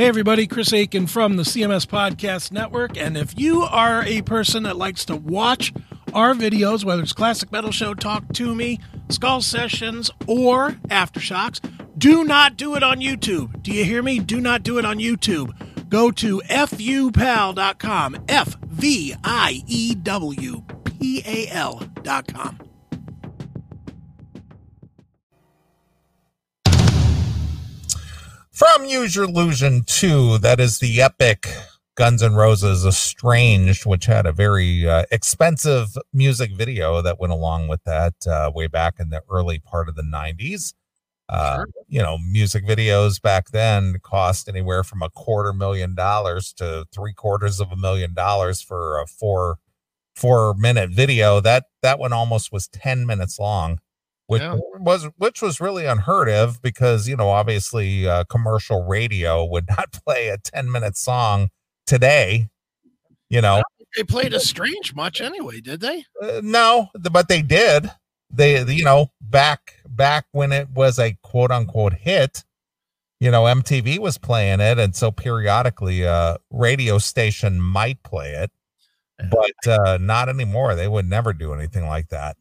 Hey, everybody, Chris Aiken from the CMS Podcast Network. And if you are a person that likes to watch our videos, whether it's Classic Metal Show, Talk to Me, Skull Sessions, or Aftershocks, do not do it on YouTube. Do you hear me? Do not do it on YouTube. Go to fupal.com, F V I E W P A L.com. From Use Your Illusion 2, that is the epic Guns N' Roses Estranged, which had a very uh, expensive music video that went along with that uh, way back in the early part of the 90s. Uh, sure. You know, music videos back then cost anywhere from a quarter million dollars to three quarters of a million dollars for a four four minute video. That that one almost was 10 minutes long which yeah. was which was really unheard of because you know obviously uh, commercial radio would not play a 10 minute song today you know? They played Estranged much anyway did they? Uh, no but they did. They you know back back when it was a quote unquote hit you know mtv was playing it and so periodically a uh, radio station might play it but uh not anymore. They would never do anything like that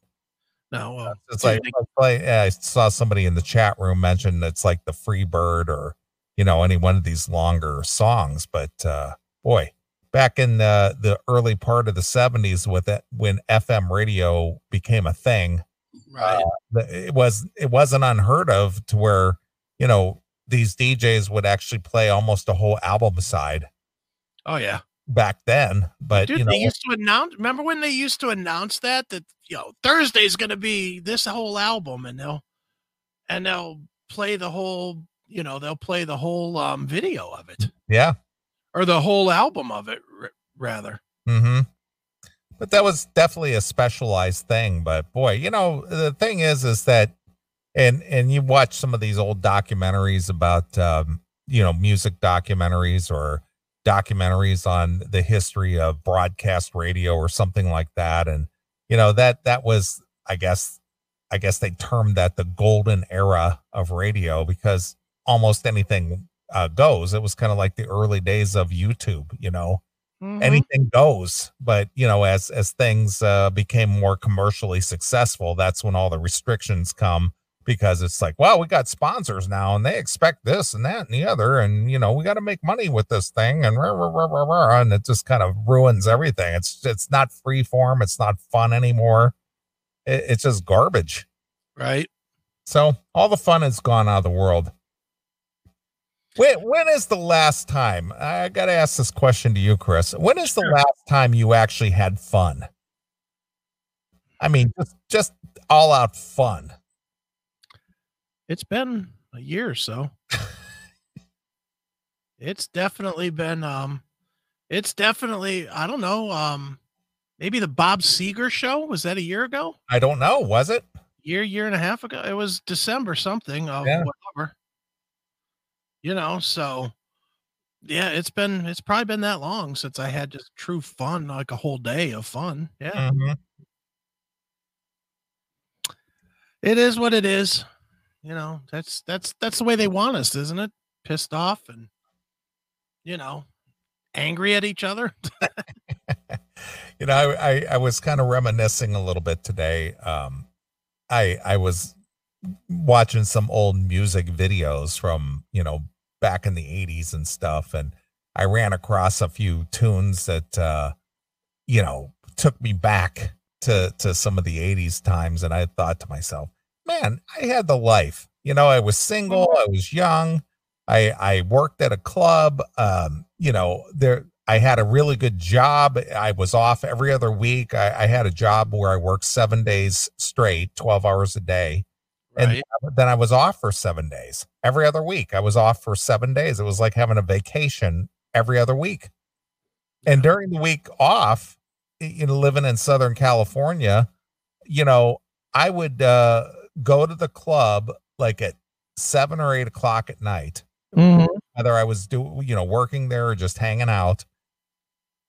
no, well, it's like, like yeah, I saw somebody in the chat room mention it's like the Free Bird or you know any one of these longer songs. But uh, boy, back in the the early part of the '70s, with it when FM radio became a thing, right? Uh, it was it wasn't unheard of to where you know these DJs would actually play almost a whole album side. Oh yeah, back then. But Dude, you know, they used to announce. Remember when they used to announce that that you know Thursday's going to be this whole album, and they'll and they'll play the whole. You know, they'll play the whole um, video of it. Yeah, or the whole album of it, r- rather. Hmm. But that was definitely a specialized thing. But boy, you know, the thing is, is that, and and you watch some of these old documentaries about, um, you know, music documentaries or documentaries on the history of broadcast radio or something like that. And you know that that was i guess i guess they termed that the golden era of radio because almost anything uh, goes. It was kind of like the early days of youtube you know? Mm-hmm. anything goes. But you know as as things uh, became more commercially successful that's when all the restrictions come because it's like, well, we got sponsors now and they expect this and that and the other. And, you know, we got to make money with this thing and, rah, rah, rah, and it just kind of ruins everything. It's, it's not free form. It's not fun anymore. It, it's just garbage. Right. So all the fun has gone out of the world. When, when is the last time? I got to ask this question to you, Chris. When is the sure. last time you actually had fun? I mean, just, just all out fun. It's been a year or so. it's definitely been um it's definitely I don't know, um maybe the Bob Seger show was that a year ago? I don't know, was it? Year year and a half ago. It was December something of yeah. whatever. You know, so yeah, it's been it's probably been that long since I had just true fun, like a whole day of fun. Yeah. Mm-hmm. It is what it is you know, that's that's that's the way they want us, isn't it? Pissed off and you know, angry at each other. you know, I, I, I was kind of reminiscing a little bit today. Um, I I was watching some old music videos from you know back in the 80s and stuff and i ran across a few tunes that uh you know took me back to to some of the 80s times and i thought to myself man, I had the life. You know, I was single, mm-hmm. I was young, I I worked at a club. Um, you know, there I had a really good job. I was off every other week. I, I had a job where I worked seven days straight, 12 hours a day. Right. And then I was off for seven days. Every other week, I was off for seven days. It was like having a vacation every other week. And during the week off, you know, living in Southern California, you know, I would uh go to the club like at seven or eight o'clock at night, mm-hmm. whether I was doing, you know working there or just hanging out,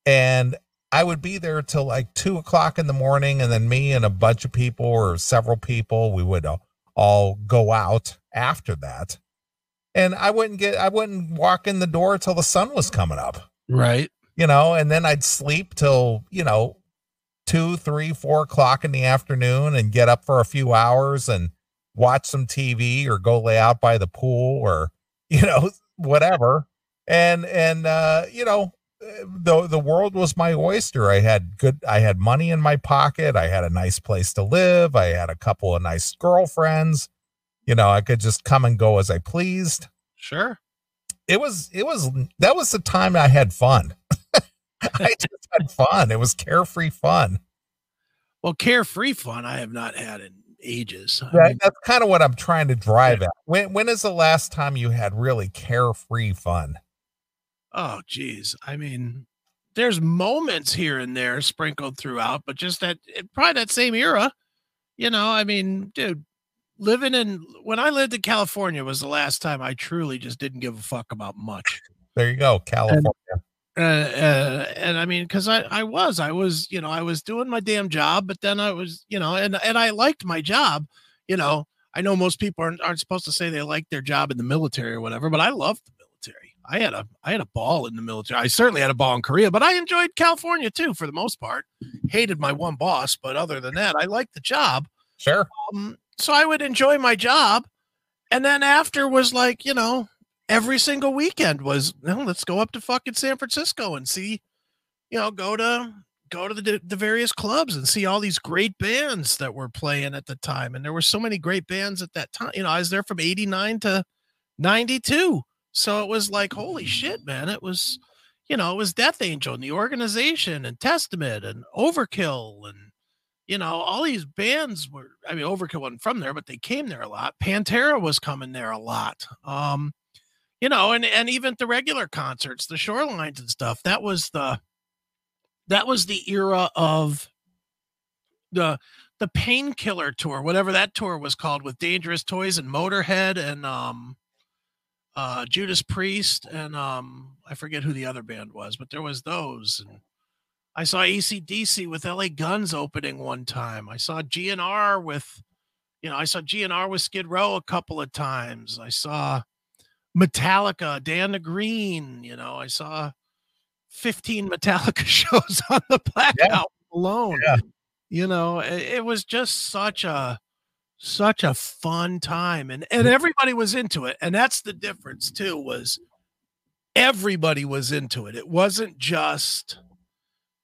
and I would be there till like two o'clock in the morning, and then me and a bunch of people or several people we would uh, all go out after that, and I wouldn't get I wouldn't walk in the door till the sun was coming up. Right. You know, and then I'd sleep till, you know, two, three, four o'clock in the afternoon and get up for a few hours and watch some TV or go lay out by the pool or, you know, whatever. And and uh, you know, the the world was my oyster. I had good I had money in my pocket. I had a nice place to live. I had a couple of nice girlfriends. You know, I could just come and go as I pleased. Sure. It was it was that was the time I had fun. I just had fun. It was carefree fun. Well, carefree fun I have not had in ages. Right. Mean, that's kind of what I'm trying to drive yeah. at. When when is the last time you had really carefree fun? Oh, geez. I mean, there's moments here and there sprinkled throughout, but just that eh, probably that same era. You know, I mean, dude, living in when I lived in California was the last time I truly just didn't give a fuck about much. There you go, California. And, uh, uh, and I mean, because I I was I was you know I was doing my damn job, but then I was you know and and I liked my job. You know, I know most people aren't, aren't supposed to say they like their job in the military or whatever, but I loved the military. I had a I had a ball in the military. I certainly had a ball in Korea, but I enjoyed California too for the most part. Hated my one boss, but other than that, I liked the job. Sure. Um, so I would enjoy my job, and then after was like you know every single weekend was well, let's go up to fucking San Francisco and see, you know, go to go to the the various clubs and see all these great bands that were playing at the time, and there were so many great bands at that time. You know, I was there from '89 to '92 so it was like, holy shit, man. It was, you know, it was Death Angel and the organization and Testament and Overkill and, you know, all these bands were, I mean, Overkill wasn't from there, but they came there a lot. Pantera was coming there a lot. Um, you know, and and even the regular concerts, the shorelines and stuff, that was the that was the era of the the painkiller tour, whatever that tour was called with Dangerous Toys and Motorhead and um uh, Judas Priest, and um, I forget who the other band was, but there was those. And I saw ACDC with LA Guns opening one time. I saw GNR with, you know, I saw GNR with Skid Row a couple of times. I saw Metallica, Dan the Green, you know, I saw 15 Metallica shows on the Black yeah. Album alone. Yeah. You know, it, it was just such a such a fun time and and mm. everybody was into it and that's the difference too was everybody was into it it wasn't just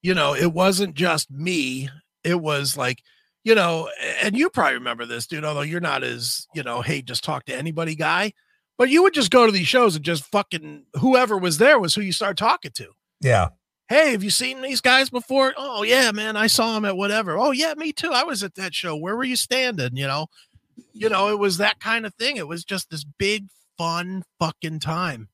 you know it wasn't just me it was like you know and you probably remember this dude although you're not as you know hey just talk to anybody guy but you would just go to these shows and just fucking whoever was there was who you start talking to yeah Hey, have you seen these guys before? Oh, yeah, man. I saw them at whatever. Oh, yeah, me too. I was at that show. Where were you standing? You know, you know, it was that kind of thing. It was just this big, fun fucking time.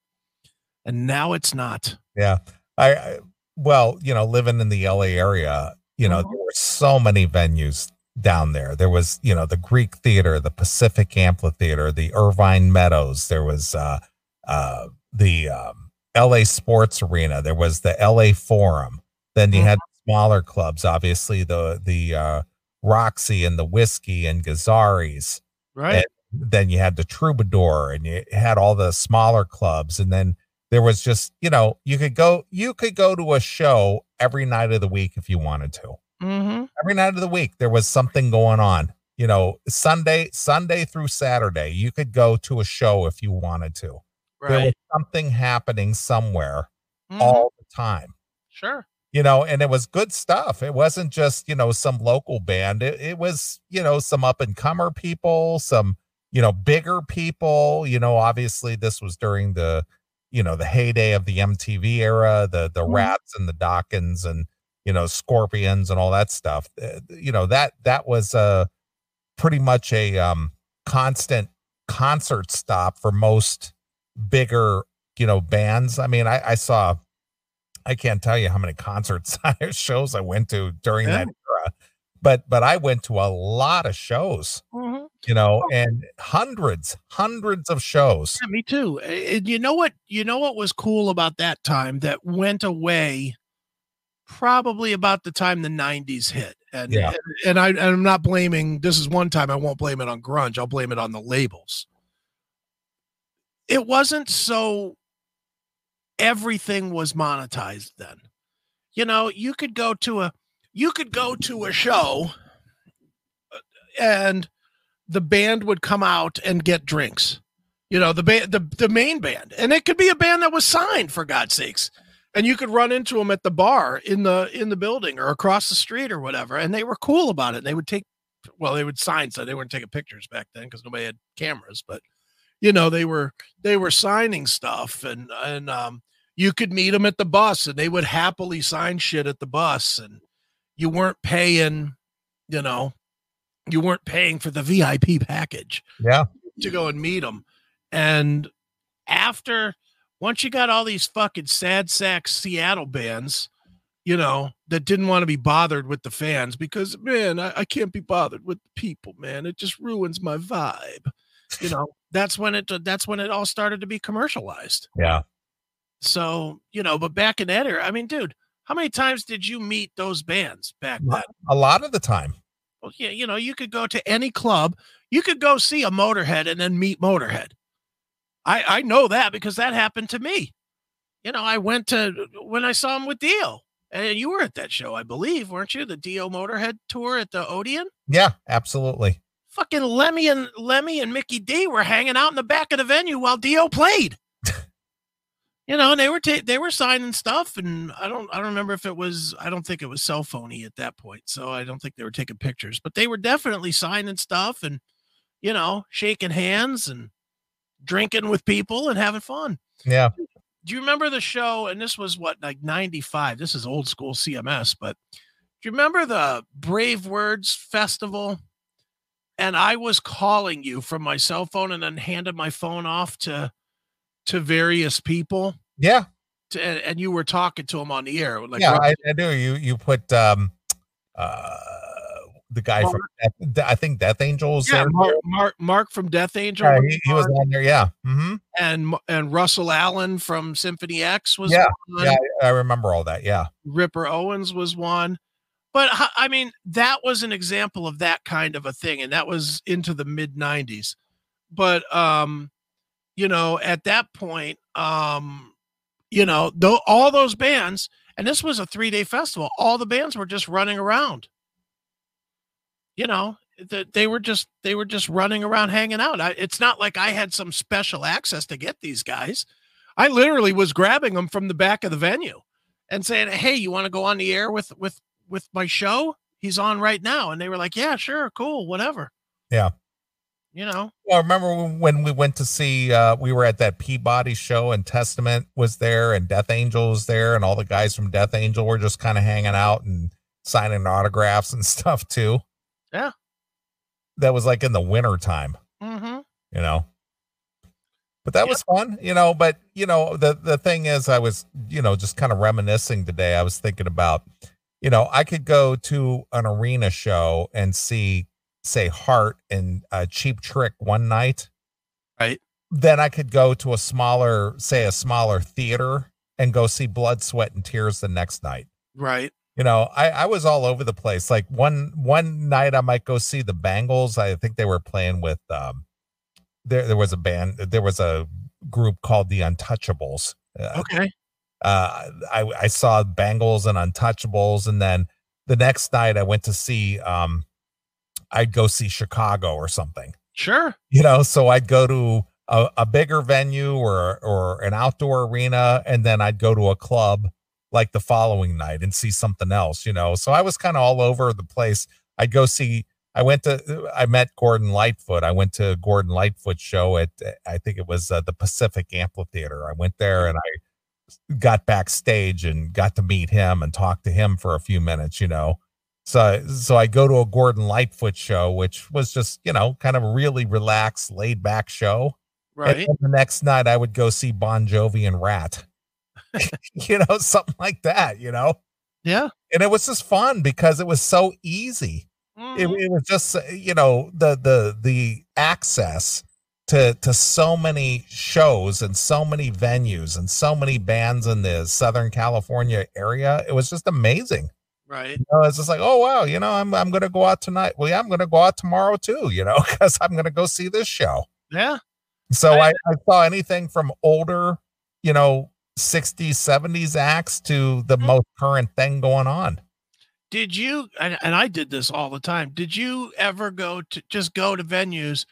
And now it's not. Yeah. I, I well, you know, living in the LA area, you know, mm-hmm. there were so many venues down there. There was, you know, the Greek Theater, the Pacific Amphitheater, the Irvine Meadows. There was uh uh the um LA Sports Arena. There was the LA Forum. Then you had mm-hmm. smaller clubs, obviously the the uh, Roxy and the Whiskey and Gazzarri's. Right. And then you had the Troubadour, and you had all the smaller clubs, and then there was just you know you could go you could go to a show every night of the week if you wanted to. Mm-hmm. Every night of the week there was something going on. You know, Sunday Sunday through Saturday you could go to a show if you wanted to. Right. There was something happening somewhere mm-hmm. all the time. Sure. You know, and it was good stuff. It wasn't just, you know, some local band. It, it was, you know, some up and comer people, some, you know, bigger people. You know, obviously this was during the, you know, the heyday of the MTV era, the the mm-hmm. Ratts and the Dokkens and, you know, scorpions and all that stuff. Uh, you know, that that was a pretty much a um constant concert stop for most bigger, you know, bands. I mean, I, I saw, I can't tell you how many concerts, shows I went to during yeah. that era, but but I went to a lot of shows. Mm-hmm. You know, and hundreds, hundreds of shows. Yeah, me too. And you know what? You know what was cool about that time that went away probably about the time the 90s hit and yeah. and, and I and I'm not blaming this is one time I won't blame it on grunge I'll blame it on the labels it wasn't so everything was monetized then. You know, you could go to a you could go to a show uh, and the band would come out and get drinks. You know, the band the, the main band. And it could be a band that was signed for God's sakes. And you could run into them at the bar in the in the building or across the street or whatever. And they were cool about it. They would take well, they would sign so they weren't taking pictures back then because nobody had cameras, but you know, they were they were signing stuff and and um you could meet them at the bus and they would happily sign shit at the bus and you weren't paying, you know, you weren't paying for the VIP package. Yeah. To go and meet them. And after once you got all these fucking sad sack Seattle bands, you know, that didn't want to be bothered with the fans because man, I, I can't be bothered with the people, man. It just ruins my vibe. You know, that's when it that's when it all started to be commercialized. Yeah. So, you know, but back in that era, I mean, dude, how many times did you meet those bands back then? A lot of the time. Well, yeah, you know, you could go to any club, you could go see a Motorhead and then meet Motorhead. I I know that because that happened to me. You know, I went to when I saw him with Dio, and you were at that show, I believe, weren't you? The Dio Motorhead tour at the Odeon. Yeah, absolutely. Fucking Lemmy and Lemmy and Mikkey Dee were hanging out in the back of the venue while Dio played you know, they were ta- they were signing stuff, and I don't I don't remember if it was I don't think it was cell phony at that point, so I don't think they were taking pictures, but they were definitely signing stuff and you know shaking hands and drinking with people and having fun. Yeah. Do you remember the show? And this was what like '95. This is old school CMS, but do you remember the Brave Words Festival? And I was calling you from my cell phone and then handed my phone off to to various people. Yeah. To, and, and, you were talking to them on the air. Like, yeah, I, I, do. You you put um uh the guy Mark, from Death, I think Death Angels. Yeah, Mark, Mark, Mark from Death Angel. Yeah, he, he was on there. Yeah. Mm-hmm. And and Russell Allen from Symphony X was. Yeah, one. yeah, I remember all that. Yeah. Ripper Owens was one, but I mean that was an example of that kind of a thing, and that was into the mid '90s. But um, you know, at that point, um, you know, though all those bands, and this was a three day festival, all the bands were just running around. You know, the, they were just they were just running around hanging out. I, it's not like I had some special access to get these guys. I literally was grabbing them from the back of the venue and saying, "Hey, you want to go on the air with with with my show? He's on right now." And they were like, "Yeah, sure, cool, whatever." Yeah you know. Well, remember when we went to see uh we were at that Peabody show and Testament was there and Death Angel was there and all the guys from Death Angel were just kind of hanging out and signing autographs and stuff too. Yeah. That was like in the winter time. Mm-hmm. You know. But that was fun, you know, but you know, the the thing is I was, you know, just kind of reminiscing today. I was thinking about, you know, I could go to an arena show and see say Heart and a Cheap Trick one night, right? Then I could go to a smaller, say a smaller theater and go see Blood, Sweat, and Tears the next night. Right. You know, I, I was all over the place. Like one one night I might go see the Bangles. I think they were playing with um there there was a band there was a group called the Untouchables. Uh, okay. Uh I I saw Bangles and Untouchables and then the next night I went to see um I'd go see Chicago or something. Sure. You know, so I'd go to a, a bigger venue or or an outdoor arena, and then I'd go to a club like the following night and see something else. You know, so I was kind of all over the place. I'd go see. I went to. I met Gordon Lightfoot. I went to Gordon Lightfoot show at. I think it was uh, the Pacific Amphitheater. I went there and I got backstage and got to meet him and talk to him for a few minutes. You know, so, so I go to a Gordon Lightfoot show, which was just, you know, kind of a really relaxed, laid back show. Right. the next night I would go see Bon Jovi and Ratt, you know, something like that, you know? Yeah. And it was just fun because it was so easy. Mm-hmm. It, it was just, uh, you know, the, the, the access to, to so many shows and so many venues and so many bands in the Southern California area. It was just amazing. Right. You know, it's just like, oh wow, you know, I'm I'm gonna go out tonight. Well, yeah, I'm gonna go out tomorrow too, you know, because I'm gonna go see this show. Yeah. So I- I, I saw anything from older, you know, 60s, 70s acts to the Mhm. most current thing going on. Did you and, and I did this all the time. Did you ever go to just go to venues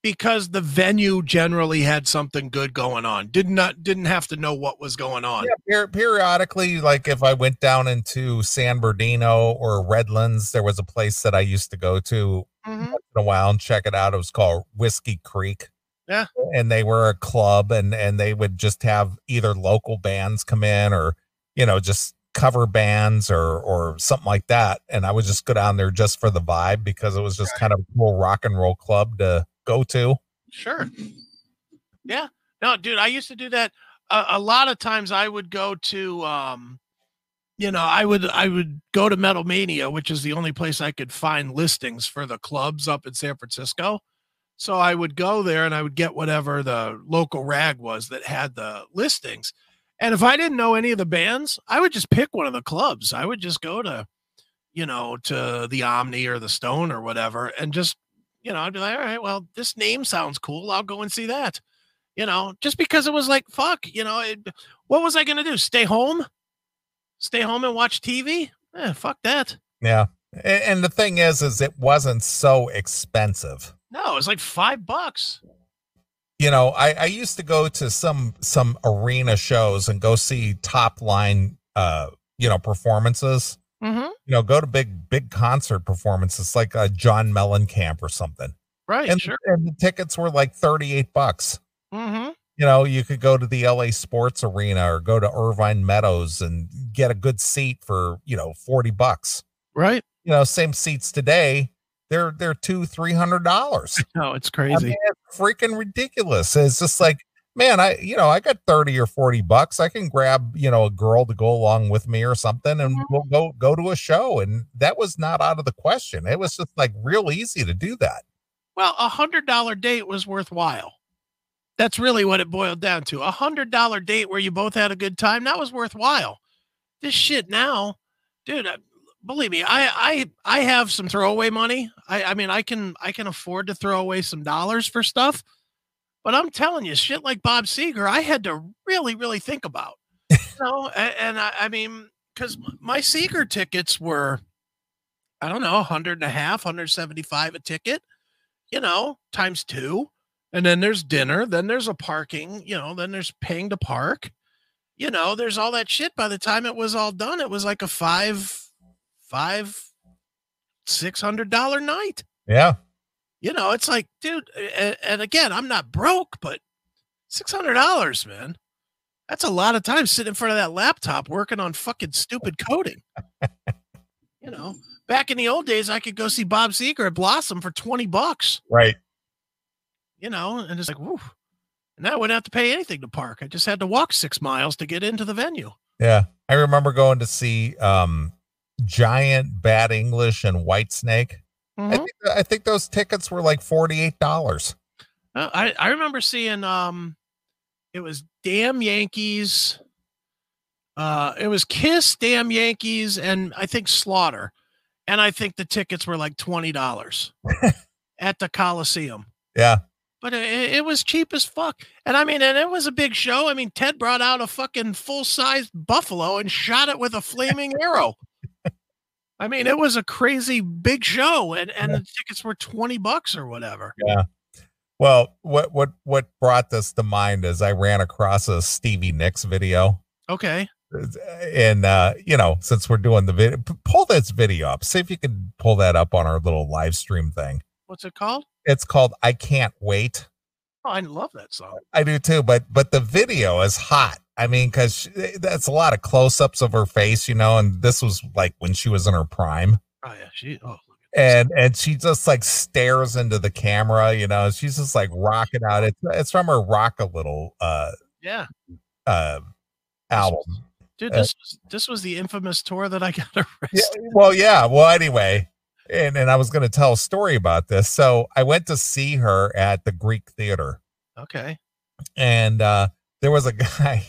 because the venue generally had something good going on? Did not didn't have to know what was going on. Yeah, per- periodically, like if I went down into San Bernardino or Redlands, there was a place that I used to go to Mhm. once in a while and check it out. It was called Whiskey Creek. Yeah. And they were a club and and they would just have either local bands come in or, you know, just cover bands or or something like that. And I would just go down there just for the vibe because it was just kind of a cool rock and roll club to go to. Sure. Yeah. No, dude, I used to do that. A, a lot of times I would go to um you know, I would I would go to Metal Mania, which is the only place I could find listings for the clubs up in San Francisco. So I would go there and I would get whatever the local rag was that had the listings. And if I didn't know any of the bands, I would just pick one of the clubs. I would just go to, you know, to the Omni or the Stone or whatever and just, you know, I'd be like, all right, well, this name sounds cool. I'll go and see that. You know, just because it was like, fuck, you know, it, what was I going to do? Stay home? Stay home and watch TV? Eh, fuck that. Yeah. And, and the thing is, is it wasn't so expensive. No, it was like five bucks. you know I, I used to go to some some arena shows and go see top line uh you know performances Mm-hmm. you know go to big big concert performances like a john mellencamp or something Right. and, sure. and the tickets were like 38 bucks Mm-hmm. you know you could go to the la sports arena or go to irvine meadows and get a good seat for you know 40 bucks Right. you know same seats today they're they're two three hundred dollars No, it's I crazy. mean, it's freaking ridiculous. It's just like, man, I, you know, I got 30 or 40 bucks. I can grab, you know, a girl to go along with me or something and we'll go, go to a show. And that was not out of the question. It was just like real easy to do that. Well, a hundred dollar date was worthwhile. That's really what it boiled down to. A hundred dollar date where you both had a good time. That was worthwhile. This shit now, dude. uh, Believe me, I I I have some throwaway money. I I mean, I can I can afford to throw away some dollars for stuff. But I'm telling you, shit like Bob Seger, I had to really really think about. You know, and, and I, I mean, because my Seger tickets were, I don't know, a hundred and a half, 175 a ticket, you know, times two. And then there's dinner, then there's a parking, you know, then there's paying to park. You know, there's all that shit. By the time it was all done, it was like a five, five, six hundred dollar night. Yeah. You know, it's like, dude, and, and again, I'm not broke, but six hundred dollars, man. That's a lot of time sitting in front of that laptop working on fucking stupid coding. you know, back in the old days, I could go see Bob Seger at Blossom for 20 bucks, Right. you know, and it's like, woo. And I wouldn't have to pay anything to park. I just had to walk six miles to get into the venue. Yeah. I remember going to see, um, Giant Bad English and Whitesnake. I Mhm. think, I think those tickets were like $48. Uh, I, I remember seeing um it was damn Yankees. Uh it was Kiss, damn Yankees, and I think Slaughter. And I think the tickets were like twenty dollars at the Coliseum. Yeah. But it, it was cheap as fuck. And I mean, and it was a big show. I mean, Ted brought out a fucking full sized buffalo and shot it with a flaming arrow. I mean, it was a crazy big show, and, and the tickets were 20 bucks or whatever. Yeah. Well, what, what, what brought this to mind is I ran across a Stevie Nicks video. Okay. and uh you know since we're doing the video pull this video up see if you can pull that up on our little live stream thing What's it called? it's called i can't wait Oh, I love that song. i do too but but the video is hot i mean because that's a lot of close-ups of her face you know and this was like when she was in her prime Oh yeah, she. Oh, look at this. and and she just like stares into the camera you know she's just like rocking out it's it's from her rock a little uh yeah, uh album dude, Uh, this was this was the infamous tour that I got Yeah, arrested. well, yeah. Well, anyway, and and I was going to tell a story about this. So I went to see her at the Greek Theater, Okay. and uh, there was a guy,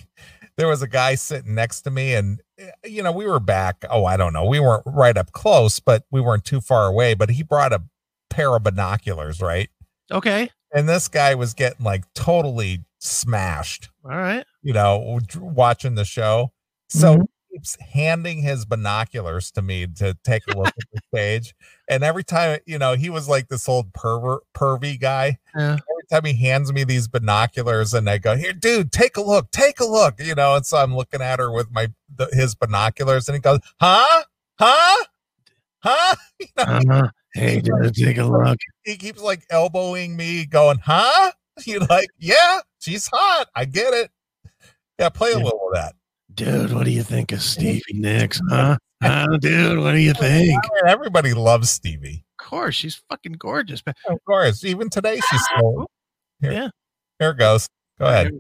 there was a guy sitting next to me, and eh, you know we were back. Oh, I don't know, we weren't right up close, but we weren't too far away. But he brought a pair of binoculars, right? Okay. and this guy was getting like totally smashed. All right. You know, watching the show. So Mhm. he keeps handing his binoculars to me to take a look at the stage. And every time, you know, he was like this old pervert, pervy guy. Yeah. He hands me these binoculars, and I go, "Here, dude, take a look, take a look," you know. And so I'm looking at her with my the, his binoculars, and he goes, "Huh, huh, huh?" You know, Uh-huh. Hey, dude, take a look. he keeps like elbowing me, going, "Huh?" You're like, "Yeah, she's hot. I get it." Yeah, play a Yeah. little of that. Dude, what do you think of Stevie Nicks, huh? Huh, dude, what do you think? I mean, everybody loves Stevie. Of course, she's fucking gorgeous. Of course, even today she's still. Here, Yeah. here it goes. Go ahead.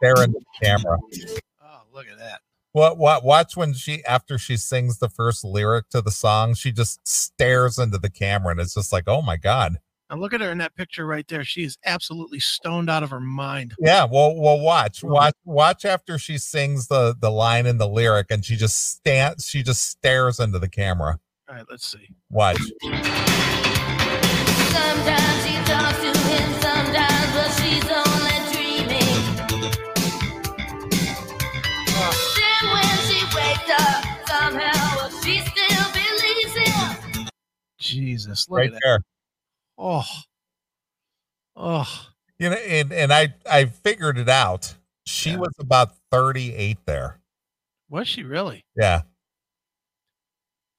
Her just stare into the camera. Oh, look at that. What? What? Watch when she after she sings the first lyric to the song, she just stares into the camera, and it's just like, oh my god. And look at her in that picture right there. She is absolutely stoned out of her mind. Yeah. Well, well, watch, watch, watch after she sings the the line in the lyric, and she just stands. She just stares into the camera. All right, let's see. Watch. Jesus, look Right there. Oh, oh, You know, and and I I figured it out. She Yeah. was about thirty eight there. was she really? Yeah.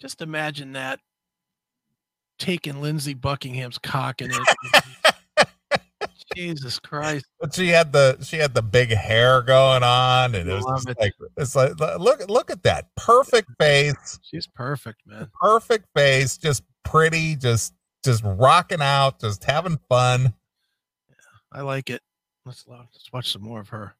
Just imagine that taking Lindsey Buckingham's cock in it. Jesus Christ. But she had the she had the big hair going on, and it was it. like it's like look look at that perfect face, She's perfect, man. perfect face, just pretty, just just rocking out, just having fun. Yeah, I like it. Let's uh, let's watch some more of her.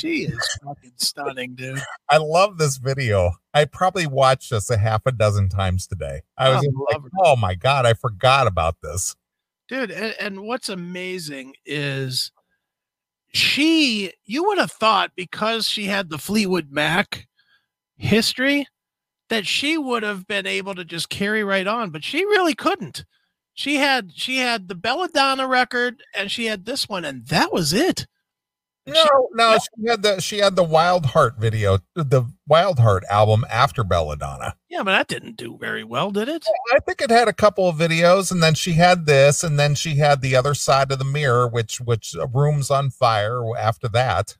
She is fucking stunning, dude. I love this video. I probably watched this a half a dozen times today. I was Oh, just like, oh my god, I forgot about this. dude and, and what's amazing is she you would have thought because she had the fleetwood mac history that she would have been able to just carry right on but she really couldn't she had she had the belladonna record and she had this one and that was it No, no, she had the she had the Wild Heart video, the Wild Heart album after Belladonna. yeah but that didn't do very well did it I think it had a couple of videos, and then she had this, and then she had the other side of the mirror, which which uh, rooms on fire after that.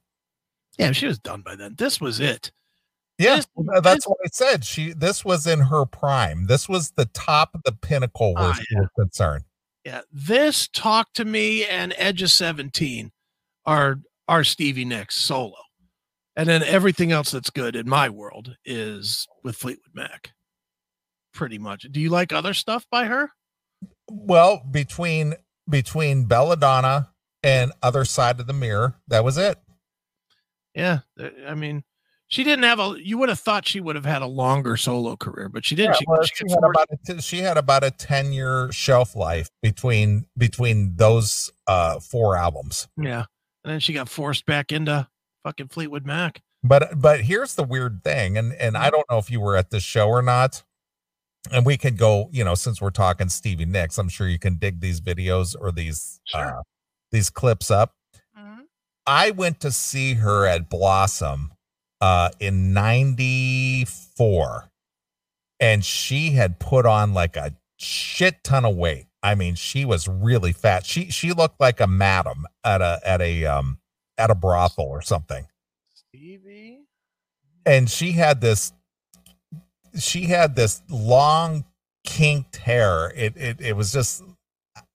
yeah she was done by then this was it Yeah, This- uh, that's what I said. She this was in her prime. This was the top of the pinnacle Ah, was was concerned. Yeah, this Talk to Me and Edge of 17 are are Stevie Nicks solo. And then everything else that's good in my world is with Fleetwood Mac. Pretty much. Do you like other stuff by her? Well, between between Belladonna and other side of the mirror, that was it. Yeah, I mean, she didn't have a you would have thought she would have had a longer solo career, but she didn't. Yeah, she, well, she she, had about a she had about a 10 year shelf life between between those uh four albums. yeah. And then she got forced back into fucking Fleetwood Mac. But but here's the weird thing, and and Mm-hmm. I don't know if you were at this show or not. And we can go, you know, since we're talking Stevie Nicks, I'm sure you can dig these videos or these Sure. uh these clips up. I went to see her at Blossom uh in 94 and she had put on like a shit ton of weight. I mean, she was really fat. She she looked like a madam at a at a um at a brothel or something. Stevie. And she had this she had this long kinked hair. It it it was just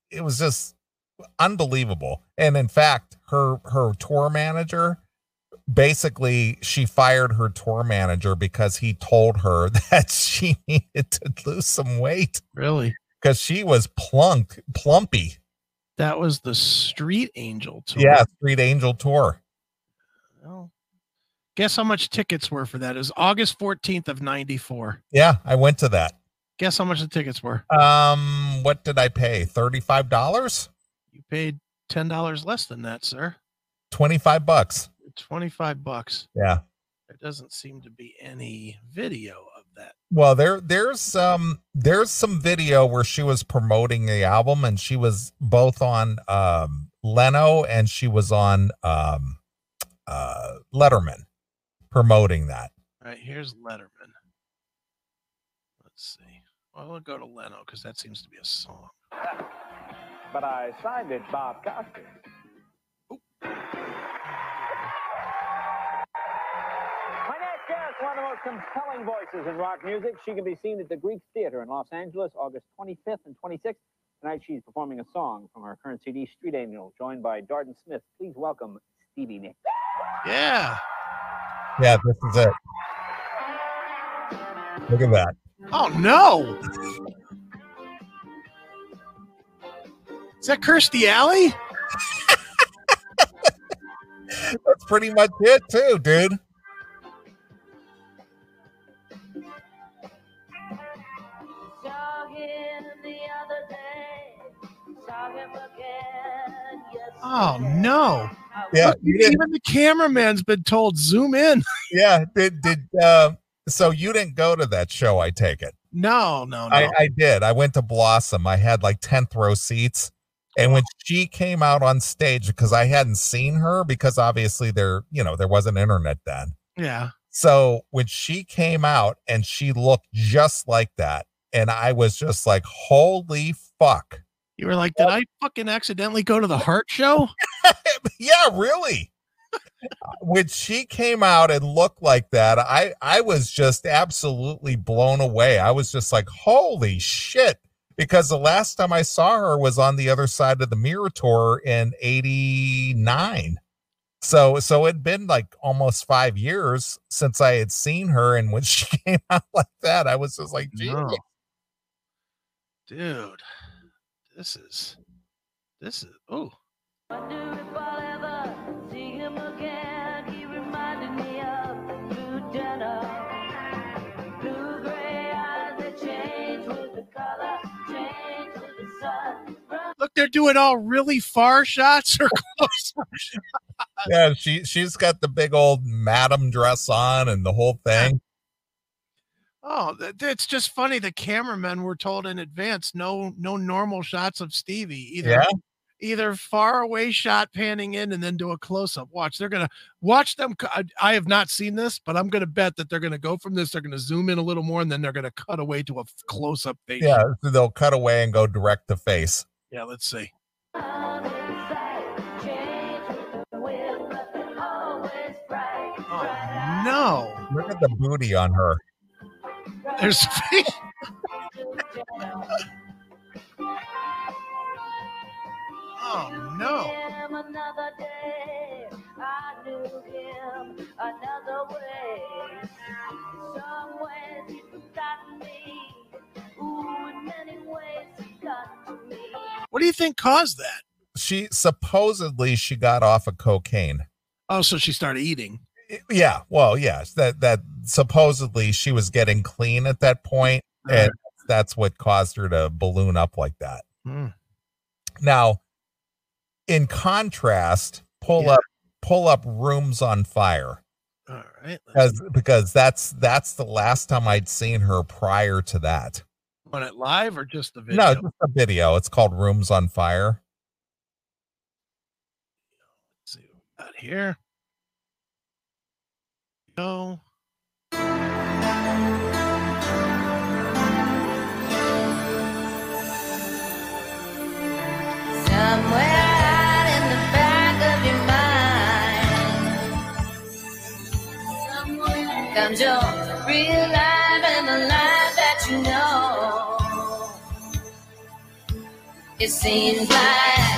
it was just unbelievable. And in fact, her her tour manager basically she fired her tour manager because he told her that she needed to lose some weight Really? Because she was plunk plumpy. That was the Street Angel tour. Yeah, Street Angel tour. Well, guess how much tickets were for that? It was August 14th of 94. Yeah, I went to that. Guess how much the tickets were? Um, what did I pay? Thirty-five dollars? You paid $10 less than that, sir. Twenty-five bucks. 25 bucks. Yeah. There doesn't seem to be any video of that. Well, there there's um there's some video where she was promoting the album and she was both on um Leno and she was on um uh Letterman promoting that. All right, here's Letterman. Let's see. Well, we'll go to Leno because that seems to be a song. but I signed it Bob Costas. Next guest, one of the most compelling voices in rock music. She can be seen at the Greek Theater in Los Angeles, August 25th and 26th. Tonight, she's performing a song from her current CD, Street Angel, joined by Darden Smith. Please welcome Stevie Nicks. Yeah. Yeah, this is it. Look at that. Oh, no. Is that Kirstie Alley? That's pretty much it too, dude. Oh, no. Yeah, Look, Even the cameraman's been told zoom in. yeah, did did uh so you didn't go to that show, I take it. No, no, no. I, I did. I went to Blossom. I had like 10th row seats. And when she came out on stage, because I hadn't seen her, because obviously there, you know, there wasn't internet then. yeah. So when she came out and she looked just like that, and I was just like, holy fuck. You were like, did I fucking accidentally go to the Heart show? yeah, really. when she came out and looked like that, I I was just absolutely blown away. I was just like, holy shit. Because the last time I saw her was on the other side of the mirror tour in 89. So so it'd been like almost five years since I had seen her. And when she came out like that, I was just like, No. Dude, this is, this is, oh, Wonder if I'll ever see him again. He reminded me of blue denim, blue gray eyes that change with the color, change with the sun. Look, they're doing all really far shots or close. Yeah, she she's got the big old madam dress on and the whole thing. Oh, it's just funny. The cameramen were told in advance no, no normal shots of Stevie. Either, Yeah. either far away shot panning in and then do a close up. Watch, they're gonna watch them. I, I have not seen this, but I'm gonna bet that they're gonna go from this. They're gonna zoom in a little more, and then they're gonna cut away to a close up face. Yeah, so they'll cut away and go direct to face. yeah. Let's see. inside, change with the wind, but they're always bright. Oh no, Look at the booty on her. There's Blue denim. oh no. another day. I knew him another way. Some ways he me. Ooh, in many ways he got me. What do you think caused that? She supposedly she got off of cocaine. Oh, so she started eating. Yeah, well, yes, that that supposedly she was getting clean at that point, and that's what caused her to balloon up like that. Hmm. Now, in contrast, pull Yeah. up pull up rooms on fire All right. Because because that's that's the last time I'd seen her prior to that. On it live or just the video. No, just a video. It's called Rooms on Fire. Let's see what we got here. No. Somewhere out in the back of your mind comes your real life and the life that you know. It seems like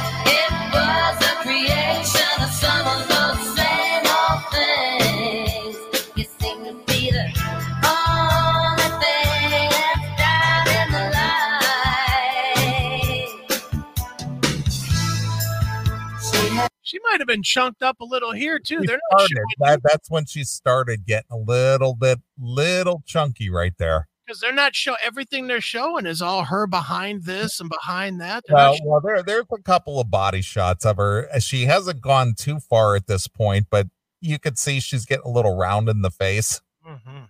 She might have been chunked up a little here too. She They're not started. showing That, that's when she started getting a little bit, little chunky right there. because they're not show everything they're showing is all her behind this and behind that. They're Well, not well, there, there's a couple of body shots of her. Uh, She hasn't gone too far at this point, but you could see she's getting a little round in the face. Mm-hmm.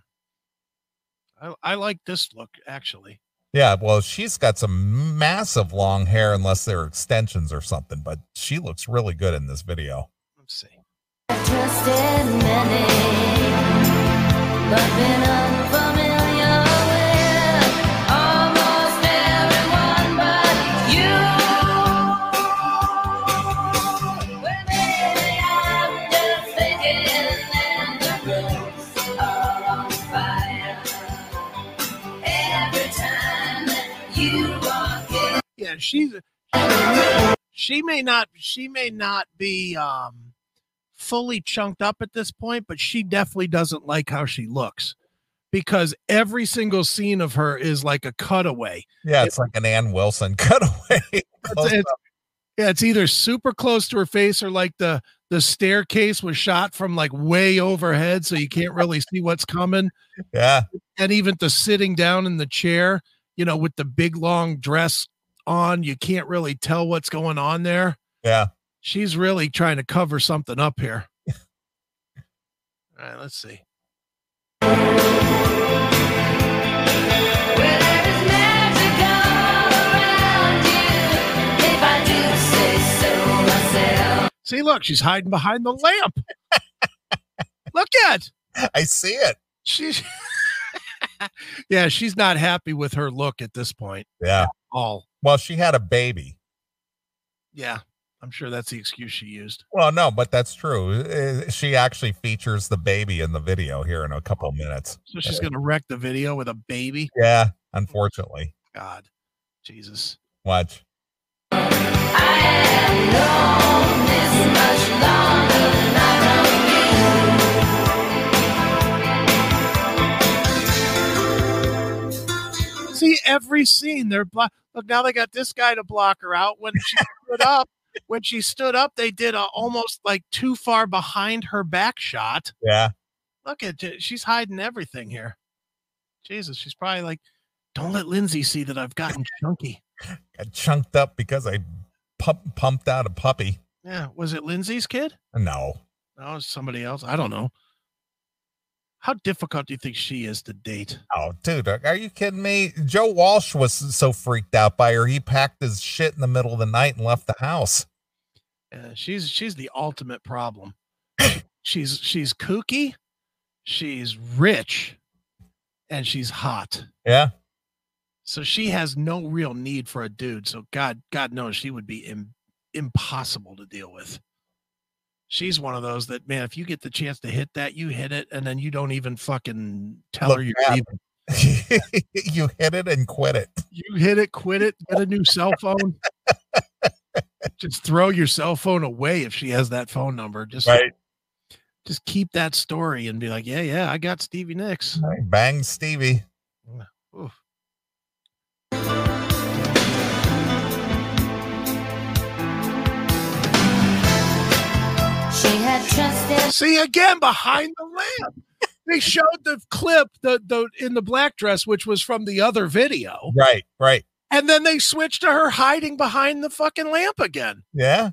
I, I like this look actually. Yeah, well, she's got some massive long hair, unless they're extensions or something, but she looks really good in this video. Let's see. Yeah, she's she may not she may not be um fully chunked up at this point, but she definitely doesn't like how she looks because every single scene of her is like a cutaway. Yeah, it's like an Ann Wilson cutaway. Close it's- Yeah, it's either super close to her face or like the the staircase was shot from like way overhead, so you can't really see what's coming. yeah, And even the sitting down in the chair, you know, with the big long dress on, you can't really tell what's going on there. yeah. She's really trying to cover something up here. All right, let's see. Well, there is magic all around you, if I do say so myself. See, look, she's hiding behind the lamp. look at I see it. she's yeah, she's not happy with her look at this point. Yeah. All Well, she had a baby. yeah, I'm sure that's the excuse she used. Well, no, but that's true. Uh, She actually features the baby in the video here in a couple minutes. So she's gonna wreck the video with a baby. Yeah, unfortunately. God, Jesus. Watch. I have known this much longer than I know you. Every scene they're block. Look now they got this guy to block her out. When she stood up, when she stood up, they did a almost like too far behind her back shot. Yeah. Look at. She's hiding everything here. Jesus, she's probably like, don't let Lindsey see that I've gotten chunky. Got chunked up because I pump, pumped out a puppy. Yeah. Was it Lindsey's kid? No. No, it's somebody else. I don't know. How difficult do you think she is to date? Oh, dude, are you kidding me? Joe Walsh was so freaked out by her. He packed his shit in the middle of the night and left the house. Uh, she's she's the ultimate problem. she's she's kooky, she's rich, and she's hot. Yeah. So she has no real need for a dude. So God God knows she would be Im- impossible to deal with. She's one of those that man, if you get the chance to hit that, you hit it, and then you don't even fucking tell Look her you're leaving. you hit it and quit it. You hit it, quit it, get a new cell phone. Just throw your cell phone away if she has that phone number. Just just keep that story and be like, yeah, yeah, I got Stevie Nicks. Bang Stevie. Oof. See again behind the lamp. They showed the clip the the in the black dress, which was from the other video, Right, right. and then they switched to her hiding behind the fucking lamp again. Yeah.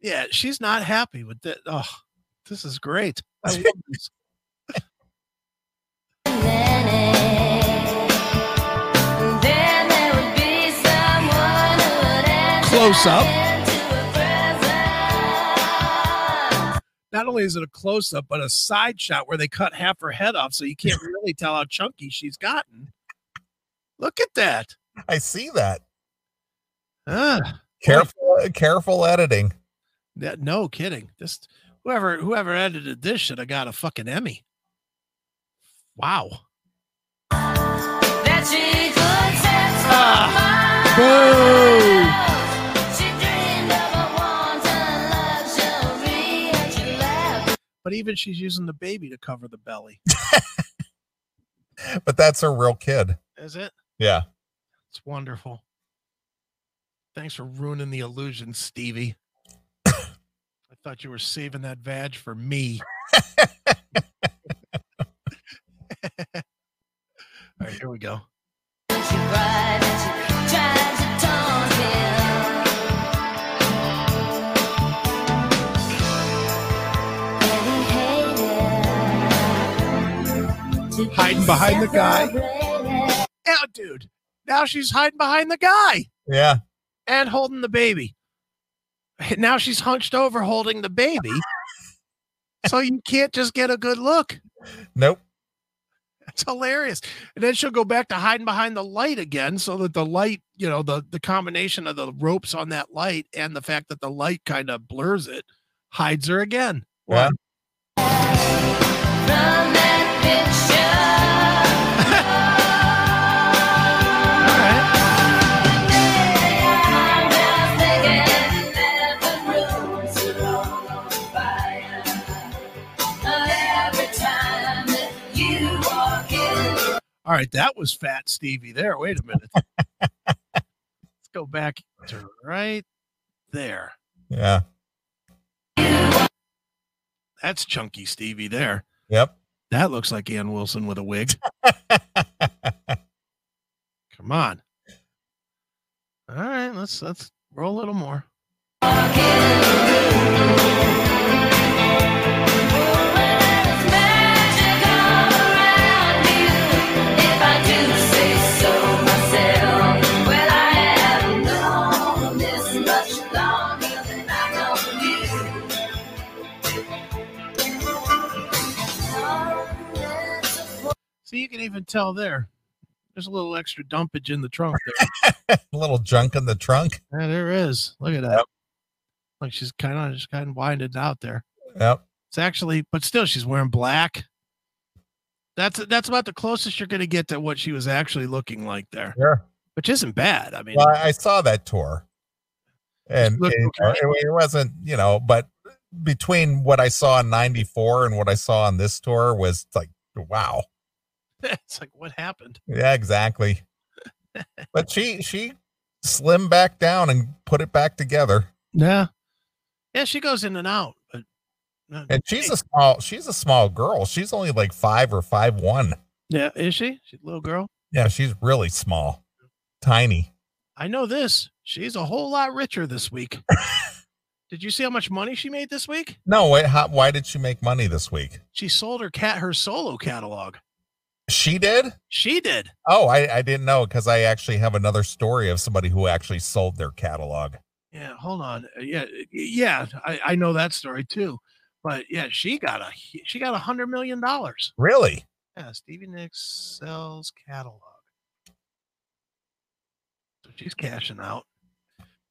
Yeah, she's not happy with that. Oh, this is great. I love this. many. Then Not only is it a close up, but a side shot where they cut half her head off, so you can't really tell how chunky she's gotten. Look at that. I see that. Ah. Careful, careful editing. That no kidding. Just whoever whoever edited this should have got a fucking Emmy. Wow. That she could sense Ah. Boo. But even she's using the baby to cover the belly. But that's her real kid. Is it? Yeah. It's wonderful. Thanks for ruining the illusion, Stevie. I thought you were saving that vag for me. All right, here we go. Hiding behind the guy. celebrated. Yeah, dude. Now she's hiding behind the guy Yeah. and holding the baby. Now she's hunched over holding the baby. so you can't just get a good look. Nope. It's hilarious. And then she'll go back to hiding behind the light again so that the light, you know, the the combination of the ropes on that light and the fact that the light kind of blurs it hides her again. Yeah. From All right, that was fat Stevie there. Wait a minute. Let's go back to right there. Yeah. That's chunky Stevie there. Yep. That looks like Ann Wilson with a wig. Come on. All right, let's let's roll a little more. You can even tell there. There's a little extra dumpage in the trunk there. A little junk in the trunk. yeah, there is. Look at that. Like she's kind of just kind of winded out there. Yep. It's actually, but still, she's wearing black. That's that's about the closest you're going to get to what she was actually looking like there, Sure. which isn't bad. I mean, Well, I saw that tour, and it, okay. it wasn't, you know, but between what I saw in '94 and what I saw on this tour was like, wow, it's like what happened? yeah, exactly. but she she slimmed back down and put it back together, Yeah, yeah, she goes in and out, but uh, and she's a small she's a small girl. She's only like five or five one. yeah, is she? She's a little girl. Yeah, she's really small, tiny. I know this. She's a whole lot richer this week. Did you see how much money she made this week? No, wait, how, why did she make money this week? She sold her cat her solo catalog. She did. She did. Oh, I, I didn't know because I actually have another story of somebody who actually sold their catalog. Yeah, hold on. Uh, Yeah, yeah, I, I know that story too. But yeah, she got a she got a hundred million dollars. Really? Yeah, Stevie Nicks sells catalog. So she's cashing out.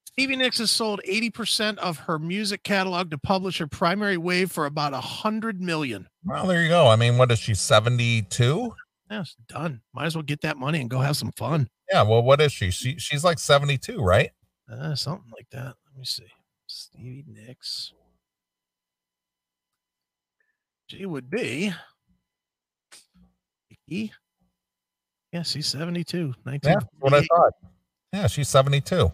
Stevie Nicks has sold 80% of her music catalog to publish her primary wave for about a hundred million. Well, there you go. I mean, what is she, 72? Yeah, it's done. Might as well get that money and go have some fun. Yeah, well, what is she? She she's like 72, right? Uh, something like that. Let me see. Stevie Nicks. She would be. Vicky. Yes, he's 72. 19. Yeah, what I thought. Yeah, she's 72.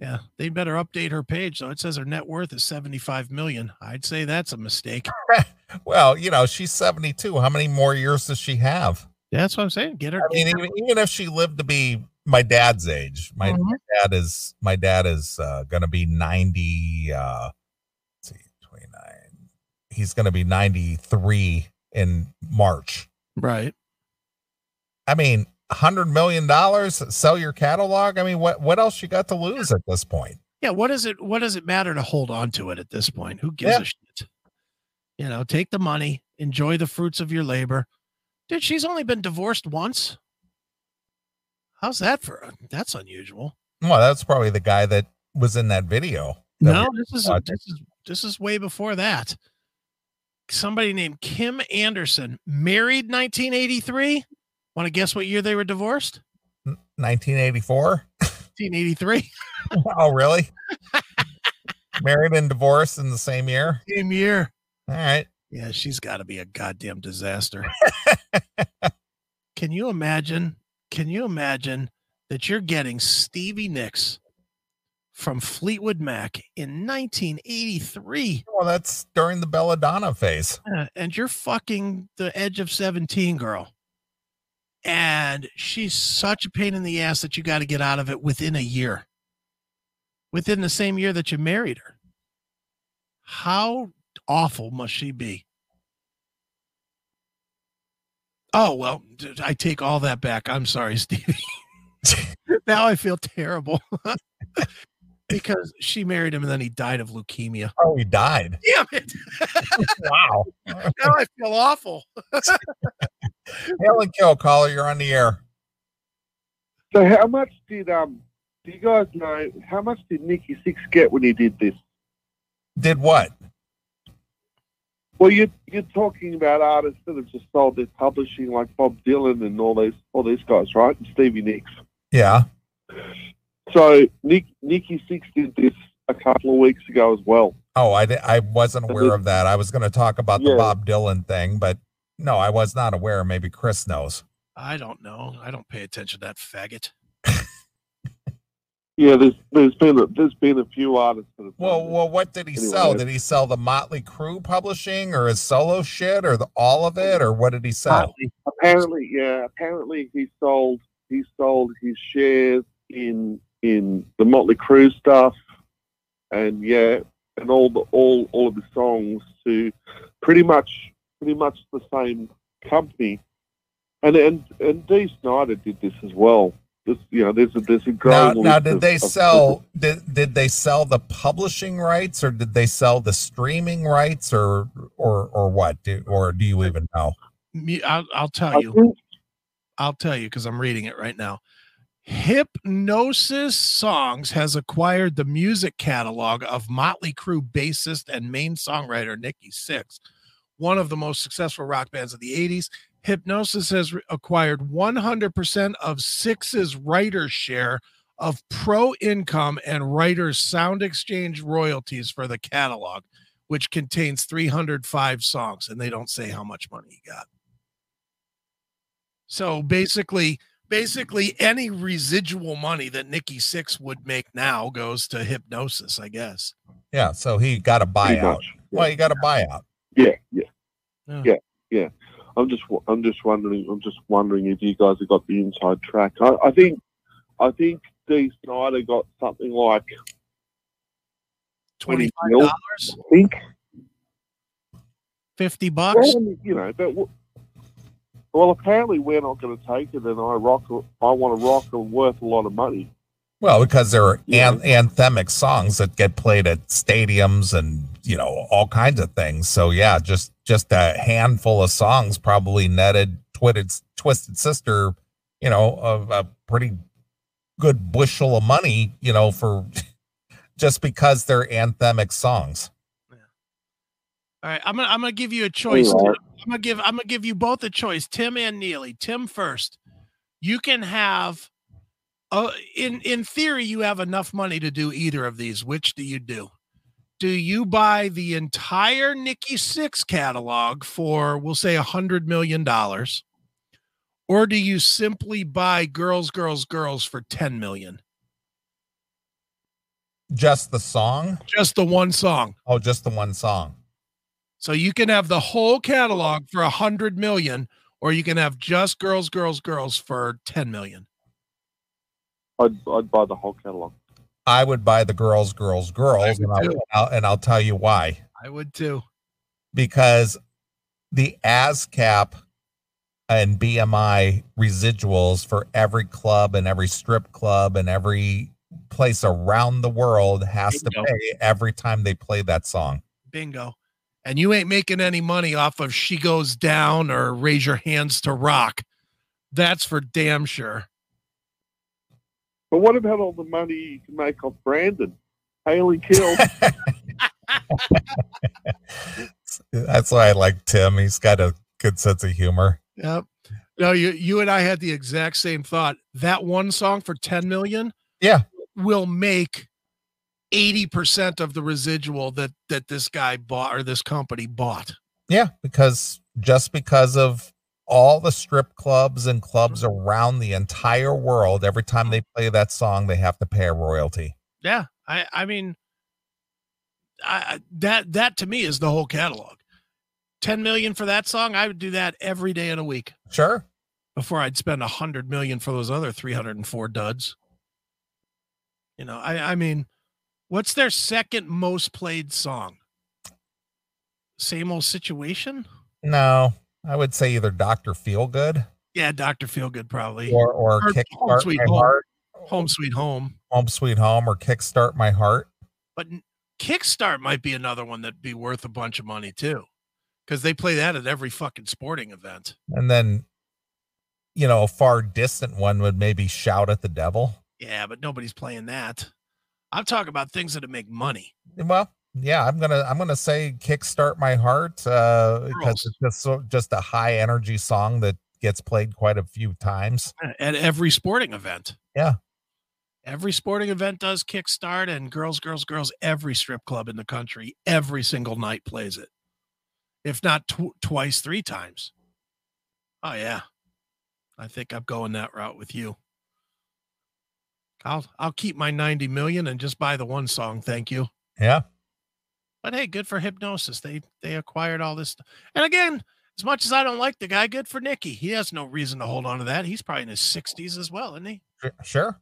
Yeah, they better update her page. So it says her net worth is 75 million. I'd say that's a mistake. Well, you know, she's 72. How many more years does she have? That's what I'm saying. Get her. I mean, even, even if she lived to be my dad's age, my Mhm. dad is my dad is uh, gonna be 90 uh let's see, 29. He's gonna be 93 in March. right. I mean, hundred million dollars, sell your catalog. I mean, what what else you got to lose at this point? Yeah. What does it? What does it matter to hold on to it at this point? Who gives Yeah. a shit? You know, take the money, enjoy the fruits of your labor. Dude, she's only been divorced once. How's that for? That's unusual. Well, that's probably the guy that was in that video. that No, we this is watching. this is this is way before that. somebody named Kim Anderson, married 1983. Want to guess what year they were divorced? 1984. 1983. oh, really? Married and divorced in the same year. Same year. All right. Yeah, she's got to be a goddamn disaster. Can you imagine? Can you imagine that you're getting Stevie Nicks from Fleetwood Mac in 1983 Well, that's during the Bella Donna phase. and you're fucking the edge of 17 girl? And she's such a pain in the ass that you got to get out of it within a year, within the same year that you married her. How awful must she be? Oh, well, I take all that back. I'm sorry, Stevie. now I feel terrible because she married him and then he died of leukemia. Oh, he died. Damn it. Wow. Now I feel awful. Hail and kill, caller. You're on the air. So how much did um do you guys know how much did Nikki Sixx get when he did this? Did what? Well you you're talking about artists that have just sold their publishing like Bob Dylan and all these all these guys, right? And Stevie Nicks. Yeah. So Nick Nikki Sixx did this a couple of weeks ago as well. Oh, I, I wasn't aware of that. I was going to talk about the Bob Dylan thing, but no, I was not aware. Maybe Chris knows. I don't know. I don't pay attention to that faggot. Yeah, there's there's been a, there's been a few artists that have Well, well, what did he Anyway. sell? Did he sell the Motley Crue publishing or his solo shit or the, all of it or what did he sell? apparently yeah, apparently he sold he sold his shares in in the Motley Crue stuff and yeah, and all the all all of the songs to pretty much pretty much the same company. And and and Dee Snider did this as well. This you know, there's a there's a Now, growing now, list did they of- sell? Did did they sell the publishing rights, or did they sell the streaming rights, or or or what? Do, or do you even know? Me, I'll, I'll tell you. I'll tell you because I'm reading it right now. Hipgnosis Songs has acquired the music catalog of Motley Crue bassist and main songwriter Nikki Sixx, one of the most successful rock bands of the 80s. Hipgnosis has re- acquired 100% of Sixx's writer's share of pro income and writer's sound exchange royalties for the catalog, which contains 305 songs, and they don't say how much money he got. So basically, basically any residual money that Nikki Sixx would make now goes to Hipgnosis, I guess. Yeah, so he got a buyout. much. Well, he got a buyout. Yeah, yeah, Yeah. yeah, yeah. I'm just, I'm just wondering, I'm just wondering if you guys have got the inside track. I, I think, I think Dee Snider got something like, twenty five dollars. I think, fifty bucks. well, you know, but well, apparently we're not going to take it, and I rock, I want to rock and worth a lot of money. Well, because there are Yeah. an- anthemic songs that get played at stadiums and you know all kinds of things. So yeah, just just a handful of songs probably netted Twisted Twisted Sister, you know, of a pretty good bushel of money, you know, for just because they're anthemic songs. All right, I'm gonna I'm gonna give you a choice. All I'm gonna give I'm gonna give you both a choice, Tim and Neeley. Tim first. You can have uh in in theory you have enough money to do either of these. Which do you do? Do you buy the entire Nikki Sixx catalog for we'll say a hundred million dollars? Or do you simply buy Girls, Girls, Girls for 10 million? Just the song? Just the one song. Oh, just the one song. So you can have the whole catalog for a hundred million, or you can have just girls, girls, girls for 10 million. I'd, I'd buy the whole catalog. I would buy the girls, girls, girls, and I'll. I'll and I'll tell you why. I would too. because the ASCAP and BMI residuals for every club and every strip club and every place around the world has to pay every time they play that song. Bingo. And you ain't making any money off of She Goes Down or Raise Your Hands to Rock. That's for damn sure. But what about all the money you can make off Brandon? Hail and kill. That's why I like Tim. He's got a good sense of humor. Yep. No, you you and I had the exact same thought. That one song for 10 million Yeah. will make 80% of the residual that that this guy bought or this company bought. Yeah, because just because of all the strip clubs and clubs around the entire world, every time they play that song, they have to pay a royalty. Yeah. I I mean I, that that to me is the whole catalog. 10 million for that song, I would do that every day in a week Sure. before I'd spend a 100 million for those other 304 duds. You know, I I mean, what's their second most played song? Same old situation? No, I would say either Dr. Feelgood Yeah, Dr. Feelgood probably. or or Or Home Kickstart Sweet My Home. Heart, Home Sweet Home. Home Sweet Home, or Kickstart My Heart. But n- Kickstart might be another one that'd be worth a bunch of money too. Because they play that at every fucking sporting event. And then, you know, a far distant one would maybe Shout at the Devil. Yeah, but nobody's playing that. I'm talking about things that make money. Well, yeah, I'm gonna I'm gonna say Kickstart My Heart uh, because it's just so, just a high energy song that gets played quite a few times. at every sporting event. Yeah. Every sporting event does kickstart and girls, girls, girls, every strip club in the country, every single night plays it. If not tw- twice, three times. Oh, yeah. I think I'm going that route with you. I'll I'll keep my 90 million and just buy the one song. Thank you. Yeah. But hey, good for Hipgnosis. They they acquired all this. And again, as much as I don't like the guy, good for Nikki. He has no reason to hold on to that. He's probably in his 60s as well, isn't he? Sure-.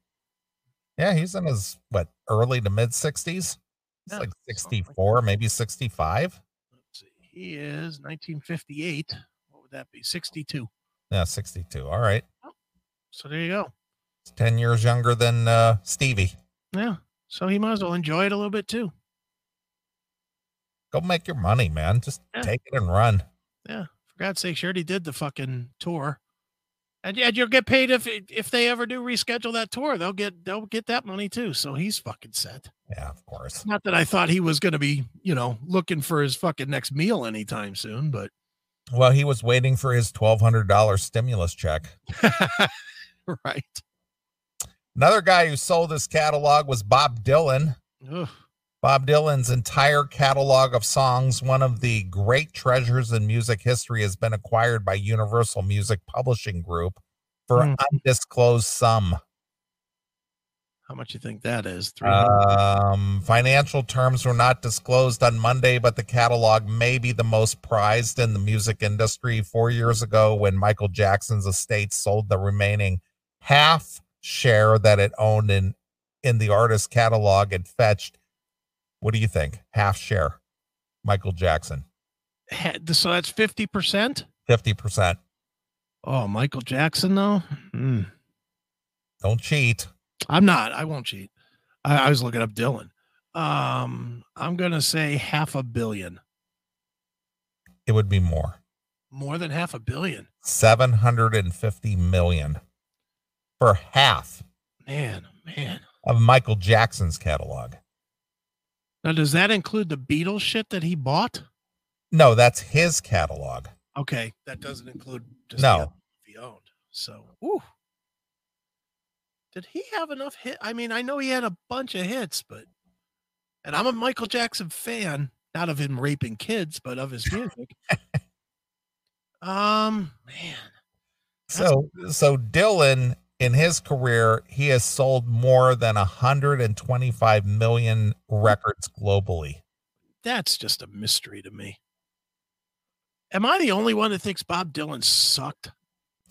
Yeah, he's in his what early to mid sixties. It's Yeah, like something like 64, maybe 65. Let's see. He is 1958. What would that be? 62. Yeah, 62. All right. So there you go. It's 10 years younger than uh Stevie. Yeah. So he might as well enjoy it a little bit too. Go make your money, man. Just Yeah. take it and run. Yeah. For God's sake, she already did the fucking tour. And, and you'll get paid if if they ever do reschedule that tour. They'll get they'll get that money too. So he's fucking set. Yeah, of course. Not that I thought he was going to be, you know, looking for his fucking next meal anytime soon, but Well, he was waiting for his $1,200 stimulus check. right. Another guy who sold his catalog was Bob Dylan. Ugh. Bob Dylan's entire catalog of songs, one of the great treasures in music history, has been acquired by Universal Music Publishing Group for Hmm. undisclosed sum. How much you think that is? Three. Um, financial terms were not disclosed on Monday, but the catalog may be the most prized in the music industry. Four years ago, when Michael Jackson's estate sold the remaining half share that it owned in in the artist's catalog, it fetched. What do you think? Half share, Michael Jackson, so that's fifty percent. fifty percent. Oh, Michael Jackson though. Hmm. Don't cheat. I'm not. I won't cheat. I, I was looking up Dylan. Um, I'm gonna say half a billion. It would be more. More than half a billion. Seven hundred and fifty million for half Man, man. of Michael Jackson's catalog. Now, does that include the Beatles shit that he bought? No, that's his catalog. Okay, that doesn't include just No. the he owned. So, ooh. Did he have enough hit? I mean, I know he had a bunch of hits, but and I'm a Michael Jackson fan, not of him raping kids, but of his music. um, man, So so Dylan in his career, he has sold more than 125 million records globally. that's just a mystery to me. Am I the only one that thinks Bob Dylan sucked?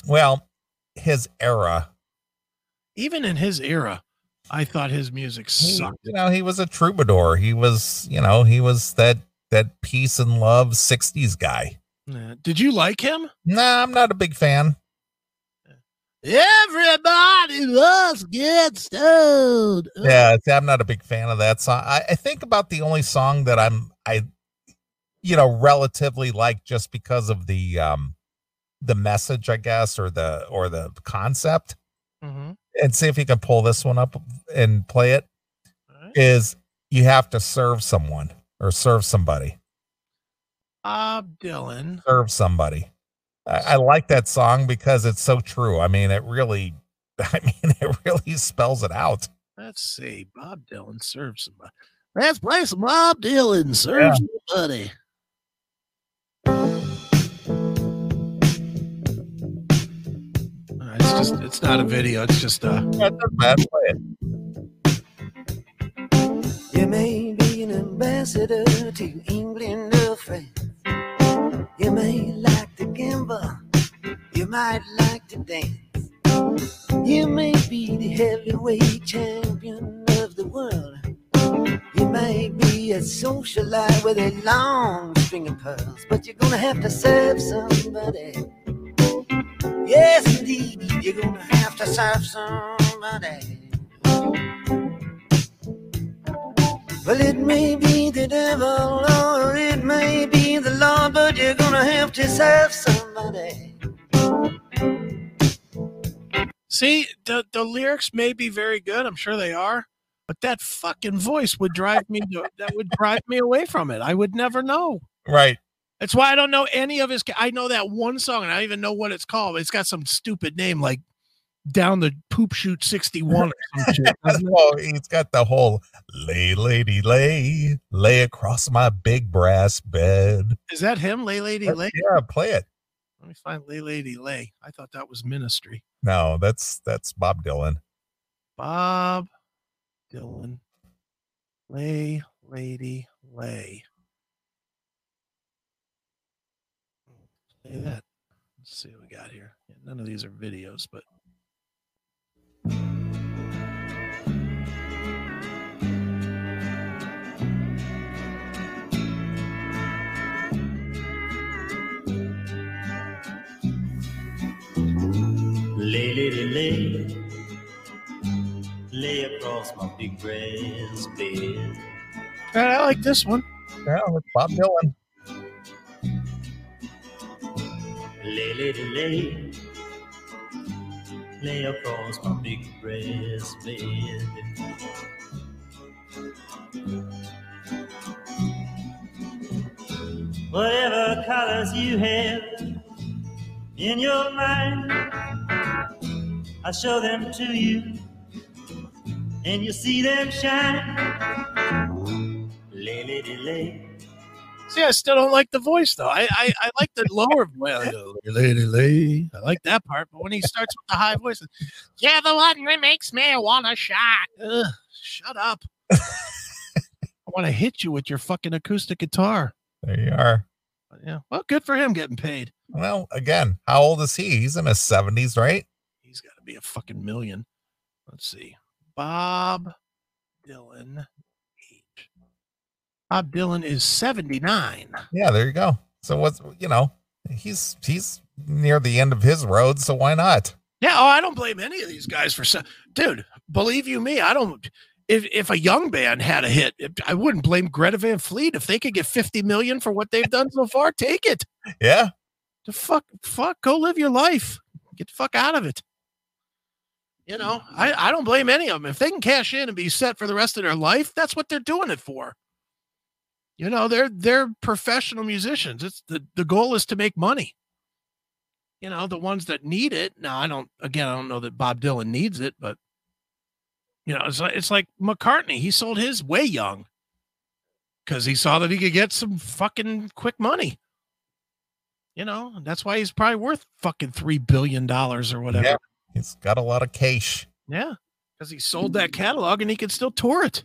Well, his era, Even in his era, I thought his music he, sucked. you know, he was a troubadour. He was, you know, he was that that peace and love 60s guy. Did you like him? Nah, I'm not a big fan. Everybody must get stoned. Yeah, see, I'm not a big fan of that song. I, I think about the only song that I'm I you know relatively like just because of the um the message, I guess, or the or the concept. Mhm. And see if you can pull this one up and play it. All right. Is you have to serve someone or serve somebody. Bob Dylan. serve somebody. I, I like that song because it's so true. I mean, it really, I mean, it really spells it out. Let's see. Bob Dylan serves somebody. Let's play some Bob Dylan. Serve somebody. Uh, It's just, it's not a video. It's just a. Yeah, it. Play it. You may be an ambassador to England or France. You may like gamble. You might like to dance. You may be the heavyweight champion of the world. You may be a socialite with a long string of pearls, but you're gonna have to serve somebody. Yes, indeed, you're gonna have to serve somebody. Well, it may be the devil or it may be the Lord, but you're gonna have to serve somebody. See, the the lyrics may be very good. I'm sure they are, but that fucking voice would drive me to, that would drive me away from it. I would never know. Right. That's why I don't know any of his. I know that one song, and I don't even know what it's called. It's got some stupid name like "Down the Poop Chute 61" or some shit. it? Well, he's got the whole lay, lady, lay, lay across my big brass bed. Is that him, Lay Lady Lay? Yeah, play it. Let me find Lay Lady Lay. I thought that was Ministry. No, that's that's Bob Dylan. Bob Dylan, Lay Lady Lay. Say that. Let's see what we got here. None of these are videos, but Lay, lay, lay across my big brass bed. Uh, I like this one. Yeah, that's Bob Dylan. Lay, lady, lay, lay across my big brass bed. Whatever colors you have in your mind, I show them to you, and you see them shine. Lay, lady, lay. See, I still don't like the voice though. I I, I like the lower voice. Lady I like that part, but when he starts with the high voice, yeah, the one that makes me wanna shot. Ugh, shut up. I want to hit you with your fucking acoustic guitar. There you are. Yeah, well, good for him getting paid. Well, again, how old is he? He's in his seventies, right? He's got to be a fucking million. Let's see. Bob Dylan age. Bob Dylan is 79. Yeah, there you go. So what's you know, he's he's near the end of his road, so why not? Yeah, oh, I don't blame any of these guys for se- dude. Believe you me, I don't. If if a young band had a hit, I wouldn't blame Greta Van Fleet if they could get 50 million for what they've done so far. Take it. Yeah. The fuck, fuck, go live your life. Get the fuck out of it. You know, I, I don't blame any of them. If they can cash in and be set for the rest of their life, that's what they're doing it for. You know, they're they're professional musicians. It's the, the goal is to make money. You know, the ones that need it. Now, I don't again, I don't know that Bob Dylan needs it, but you know, it's like it's like McCartney. He sold his way young because he saw that he could get some fucking quick money. You know, that's why he's probably worth fucking three billion dollars or whatever. Yeah. He's got a lot of cash. Yeah, because he sold that catalog and he could still tour it.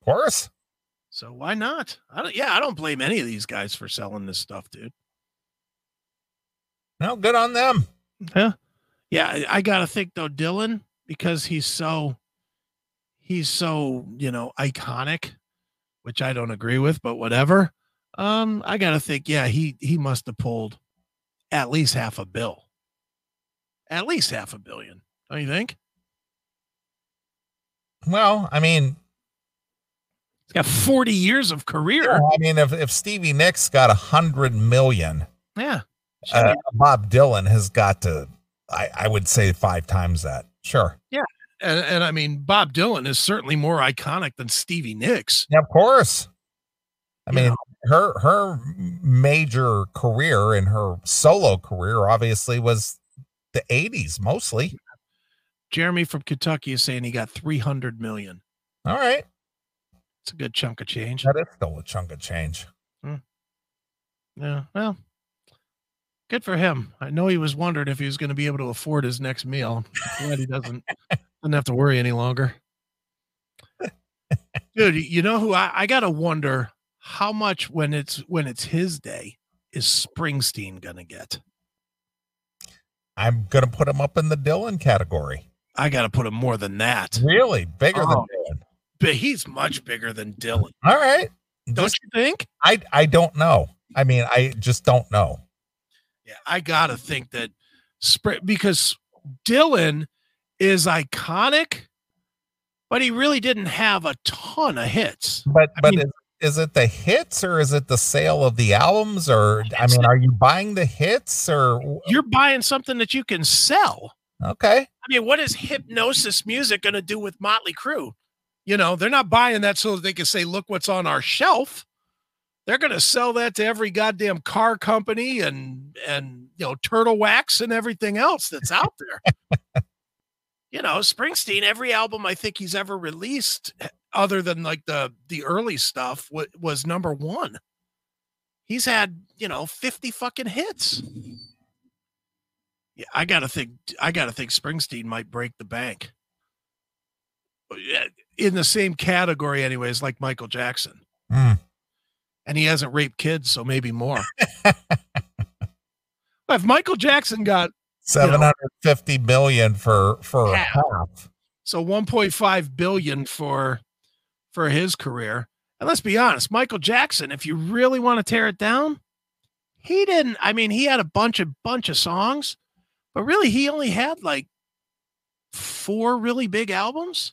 Of course. So why not? I don't. Yeah, I don't blame any of these guys for selling this stuff, dude. No, good on them. Yeah, yeah. I, I gotta think though, Dylan, because he's so, he's so you know iconic, which I don't agree with, but whatever. Um, I gotta think. Yeah, he he must have pulled at least half a bill. At least half a billion, don't you think? Well, I mean, He's got forty years of career. I mean, if, if Stevie Nicks got a hundred million, Yeah. uh, Bob Dylan has got to, I, I would say five times that. Sure. Yeah. And, and I mean, Bob Dylan is certainly more iconic than Stevie Nicks. Yeah, of course. I You mean, her her major career and her solo career obviously was the 80s mostly. Jeremy from Kentucky is saying he got 300 million. All right. It's a good chunk of change. That is still a chunk of change. Hmm. Yeah. Well, good for him. I know he was wondering if he was going to be able to afford his next meal. Glad he doesn't doesn't have to worry any longer. Dude, you know who I, I gotta wonder how much when it's when it's his day is Springsteen gonna get? I'm gonna put him up in the Dylan category. I gotta put him more than that. Really bigger Oh. than Dylan. But he's much bigger than Dylan. All right. Don't Just- you think? I I don't know. I mean, I just don't know. Yeah, I gotta think that Spr- because Dylan is iconic, but he really didn't have a ton of hits. But I but mean- is, it the hits or is it the sale of the albums or I mean, are you buying the hits or You're buying something that you can sell. okay? I mean, what is Hipgnosis music going to do with Motley Crue? You know, they're not buying that so that they can say, look what's on our shelf. They're going to sell that to every goddamn car company and, and, you know, turtle wax and everything else that's out there. you know, Springsteen, every album I think he's ever released, other than like the, the early stuff, wa- was number one. He's had, you know, 50 fucking hits. Yeah, I gotta think. I gotta think Springsteen might break the bank. In the same category, anyways, like Michael Jackson, Hmm. and he hasn't raped kids, so maybe more. If Michael Jackson got 750 million for for Half. half. so 1.5 billion for for his career, and let's be honest, Michael Jackson, if you really want to tear it down, he didn't. I mean, he had a bunch of bunch of songs, but really, he only had like four really big albums.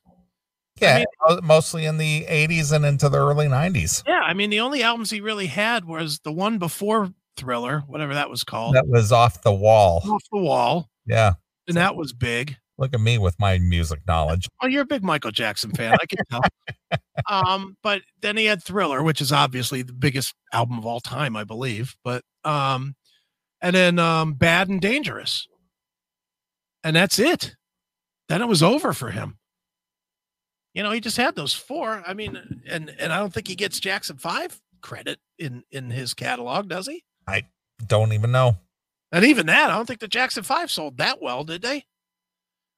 Yeah, mean- mostly in the 80s and into the early 90s. Yeah, I mean the only albums he really had was the one before Thriller, whatever that was called, That was off the wall. Off the Wall, Yeah. and that was big. Look at me with my music knowledge. Oh, you're a big Michael Jackson fan, I can tell. um, but then he had Thriller, which is obviously the biggest album of all time, I believe. But um, and then um, Bad and Dangerous, and that's it. Then it was over for him. You know, he just had those four. I mean, and and I don't think he gets Jackson Five credit in in his catalog, does he? I don't even know. And even that, I don't think the Jackson Five sold that well, did they?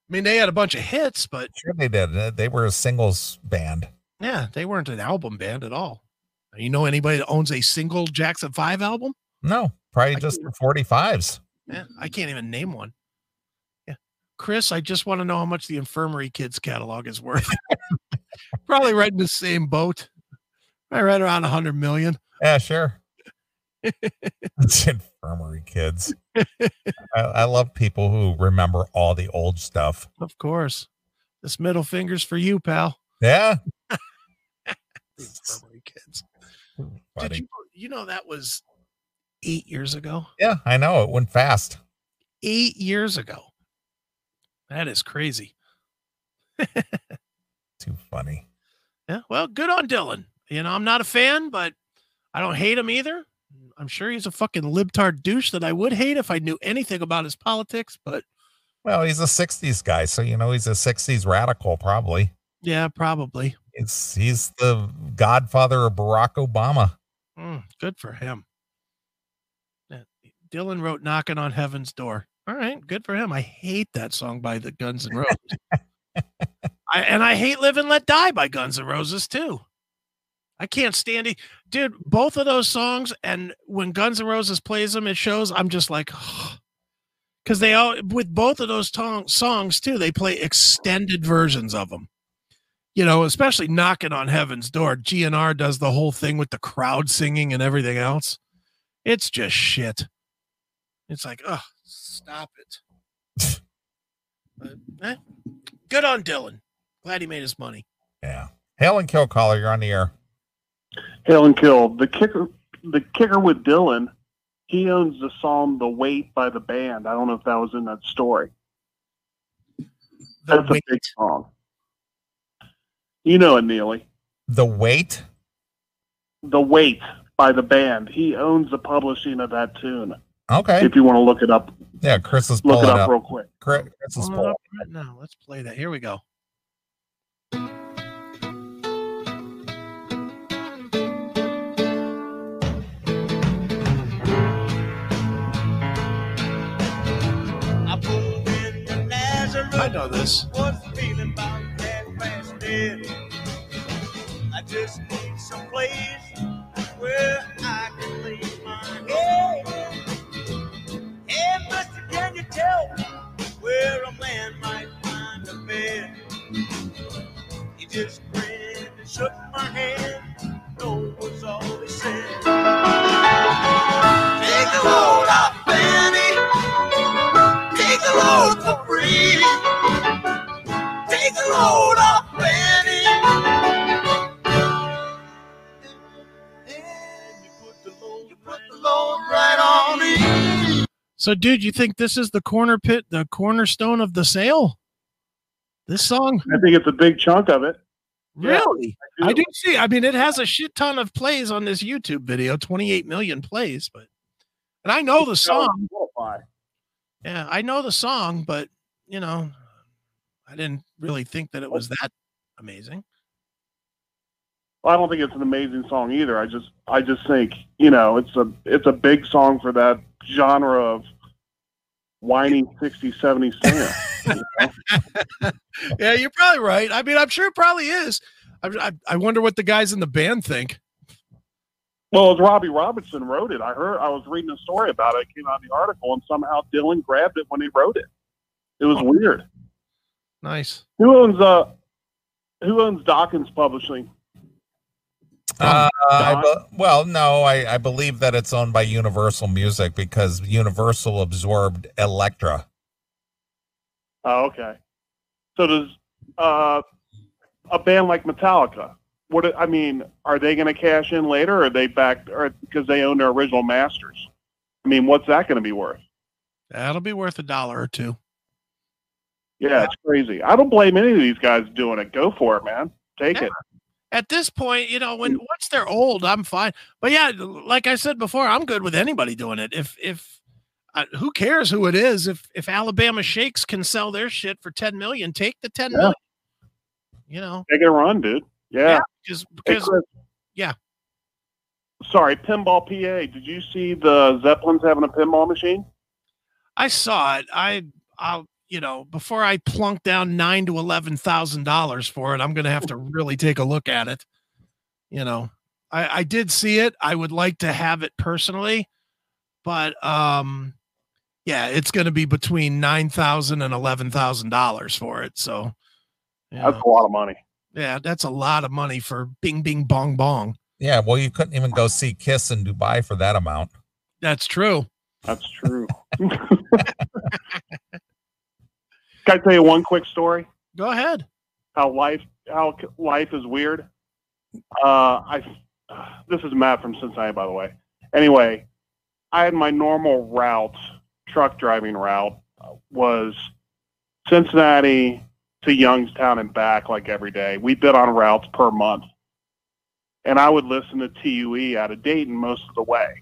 I mean, they had a bunch of hits, but Sure they did. They were a singles band. yeah, they weren't an album band at all. You know anybody that owns a single Jackson Five album? No, probably I just can't- 45s. Yeah, I can't even name one. Yeah, Chris, I just want to know how much the Infirmary Kids catalog is worth. Probably right in the same boat. Right, right around a hundred million. Yeah, sure. It's infirmary kids. I, I love people who remember all the old stuff. Of course. This middle finger's for you, pal. Yeah. Infirmary Kids. Did you you know that was eight years ago? Yeah, I know. It went fast. Eight years ago. That is crazy. Too funny. Yeah. Well, good on Dylan. You know, I'm not a fan, but I don't hate him either. I'm sure he's a fucking libtard douche that I would hate if I knew anything about his politics, but Well, he's a 60s guy, so you know he's a 60s radical, probably. yeah, probably. It's he's the godfather of Barack Obama. Mm, good for him. Dylan wrote Knocking on Heaven's Door. All right, good for him. I hate that song by the Guns N' Roses. I, and I hate Live and Let Die by Guns N' Roses too. I can't stand it. Dude, both of those songs, and when Guns N' Roses plays them, it shows I'm just like, because they all, with both of those tong- songs too, they play extended versions of them. You know, especially Knocking on Heaven's Door. GNR does the whole thing with the crowd singing and everything else. It's just shit. It's like, oh, stop it. but, eh, good on Dylan. Glad he made his money. Yeah. Hail and kill caller, you're on the air. Hail and kill. The kicker, the kicker with Dylan, he owns the song "The Weight" by the band. I don't know if that was in that story. The That's Weight. a big song. You know it, Neeley. The weight. "The Weight" by the band. He owns the publishing of that tune. Okay. If you want to look it up, Yeah, Chris is look pulling it up, up. real quick. Chris Chris is Pulling it up right now. Let's play that. Here we go. I know this. Was feeling about. I just need some place where I can my. Hey, mister, can you tell where a man might find a bed? He just grinned and shook my hand. No So, dude, you think this is the corner pit, the cornerstone of the sale? This song, I think it's a big chunk of it. Yeah, really? I do see. I mean, it has a shit ton of plays on this YouTube video, 28 million plays, but and I know the song. Yeah, I know the song, but you know, I didn't really think that it was that amazing. Well, I don't think it's an amazing song either. I just I just think you know it's a it's a big song for that genre of whiny 60 70 singer. Yeah, you're probably right. I mean, I'm sure it probably is. I, I, I wonder what the guys in the band think. well, as Robbie Robertson wrote it, I heard I was reading a story about it. It came out in the article, and somehow Dylan grabbed it when he wrote it. It was weird. Nice. Who owns uh Who owns Dawkins Publishing? Uh, I be- well, no, I, I believe that it's owned by Universal Music because Universal absorbed Elektra. Oh, okay. So does uh, a band like Metallica? What I mean, are they going to cash in later, or are they back, or because they own their original masters? I mean, what's that going to be worth? That'll be worth a dollar or two. Yeah, it's crazy. I don't blame any of these guys doing it. Go for it, man. Take Yeah. it. At this point, you know, when once they're old, I'm fine. But yeah, like I said before, I'm good with anybody doing it. If if uh, who cares who it is? If if Alabama Shakes can sell their shit for 10 million, take the 10 Yeah. million. You know, Take a run, dude. Yeah. because because Chris. yeah. Sorry, Pinball PA. Did you see the Zeppelins having a pinball machine? I saw it. I I'll you know before I plunk down nine to eleven thousand dollars for it, I'm gonna have to really take a look at it. You know, I I did see it. I would like to have it personally, but um, yeah, it's gonna be between nine thousand and eleven thousand dollars for it. So, you That's a lot of money. yeah, that's a lot of money for Bing Bing Bong Bong. Yeah, well, you couldn't even go see Kiss in Dubai for that amount. That's true. That's true. Can I tell you one quick story? Go ahead. How life how life is weird. Uh, I this is Matt from Cincinnati, by the way. Anyway, I had my normal route, truck driving route, was Cincinnati to Youngstown and back like every day. We bid on routes per month, and I would listen to TUE out of Dayton most of the way.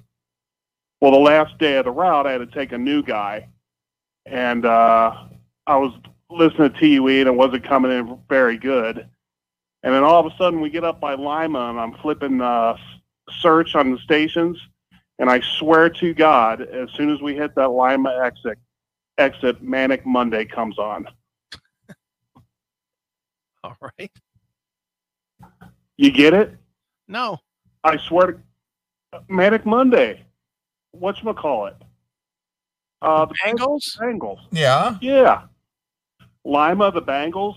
Well, the last day of the route, I had to take a new guy, and uh, I was listening to TUE and it wasn't coming in very good. And then all of a sudden, we get up by Lima, and I'm flipping uh, search on the stations, and I swear to God, as soon as we hit that Lima exit, exit Manic Monday comes on. All right. You get it? No. I swear to Manic Monday. Whatchamacallit? Uh, the Bangles? Bangles. Yeah. Yeah. Lima, the Bangles.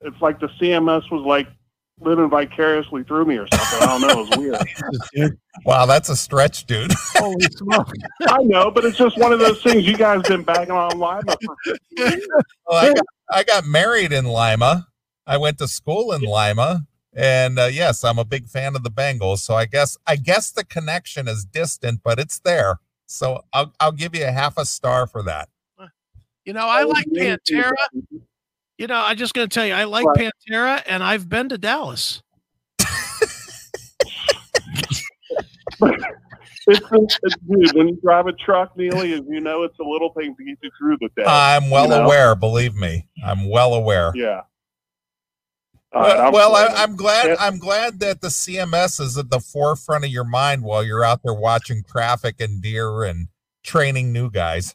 It's like the CMS was like living vicariously through me or something. I don't know. It was weird. Wow, that's a stretch, dude. holy smoke. I know, but it's just one of those things you guys been bagging on Lima for Well, I, got, I got married in Lima. I went to school in Lima, and uh, yes, I'm a big fan of the Bangles. So I guess I guess the connection is distant, but it's there. So I'll I'll give you a half a star for that. You know, I like Pantera. You know, I'm just going to tell you, I like Right. Pantera, and I've been to Dallas. It's, it's dude. When you drive a truck, Neeley, as you know, it's the little things that get you through the day. I'm well You know? aware. Believe me, I'm well aware. yeah. All right, well, I'm well, I. I'm glad. I'm glad that the CMS is at the forefront of your mind while you're out there watching traffic and deer and training new guys.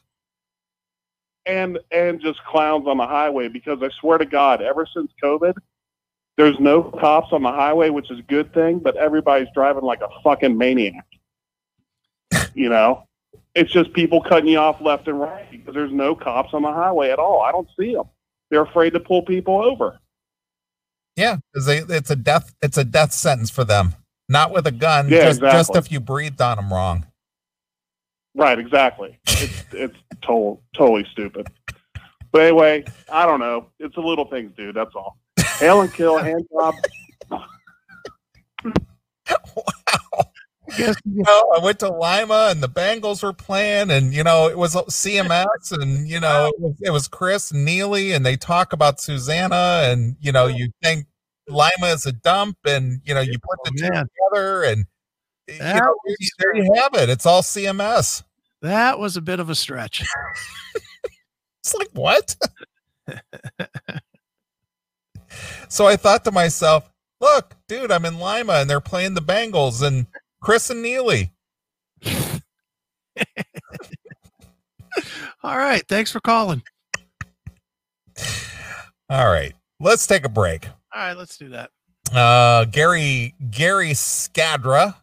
And and just clowns on the highway because I swear to God, ever since COVID, there's no cops on the highway, which is a good thing, but everybody's driving like a fucking maniac. you know, it's just people cutting you off left and right because there's no cops on the highway at all. I don't see them. They're afraid to pull people over. Yeah, because it's a death. It's a death sentence for them. Not with a gun. Yeah, just, just if you breathed on them wrong. Right, exactly. It's it's total, totally stupid. But anyway, I don't know. It's the little things, dude. That's all. Hail and kill, hand job. Yes, You know, I went to Lima and the Bangles were playing, and you know it was CMS, and you know it was, it was Chris Neeley, and they talk about Susanna, and you know you think Lima is a dump, and you know you put the Oh, two man. together, and you know, there you have it. It's all CMS. that was a bit of a stretch. It's like what? so I thought to myself, look, dude, I'm in Lima, and they're playing the Bangles, and Chris and Neeley. All right. Thanks for calling. All right, let's take a break. All right. Let's do that. Uh, Gary Gary Scadra.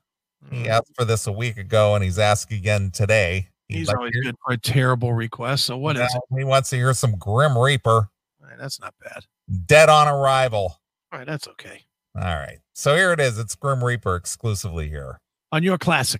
He Mm. asked for this a week ago, and he's asked again today. He'd He's like always good for a terrible request. So what is it? He wants to hear some Grim Reaper, All right, that's not bad. Dead on Arrival. All right, that's okay. All right, so here it is. It's Grim Reaper exclusively here. On your classic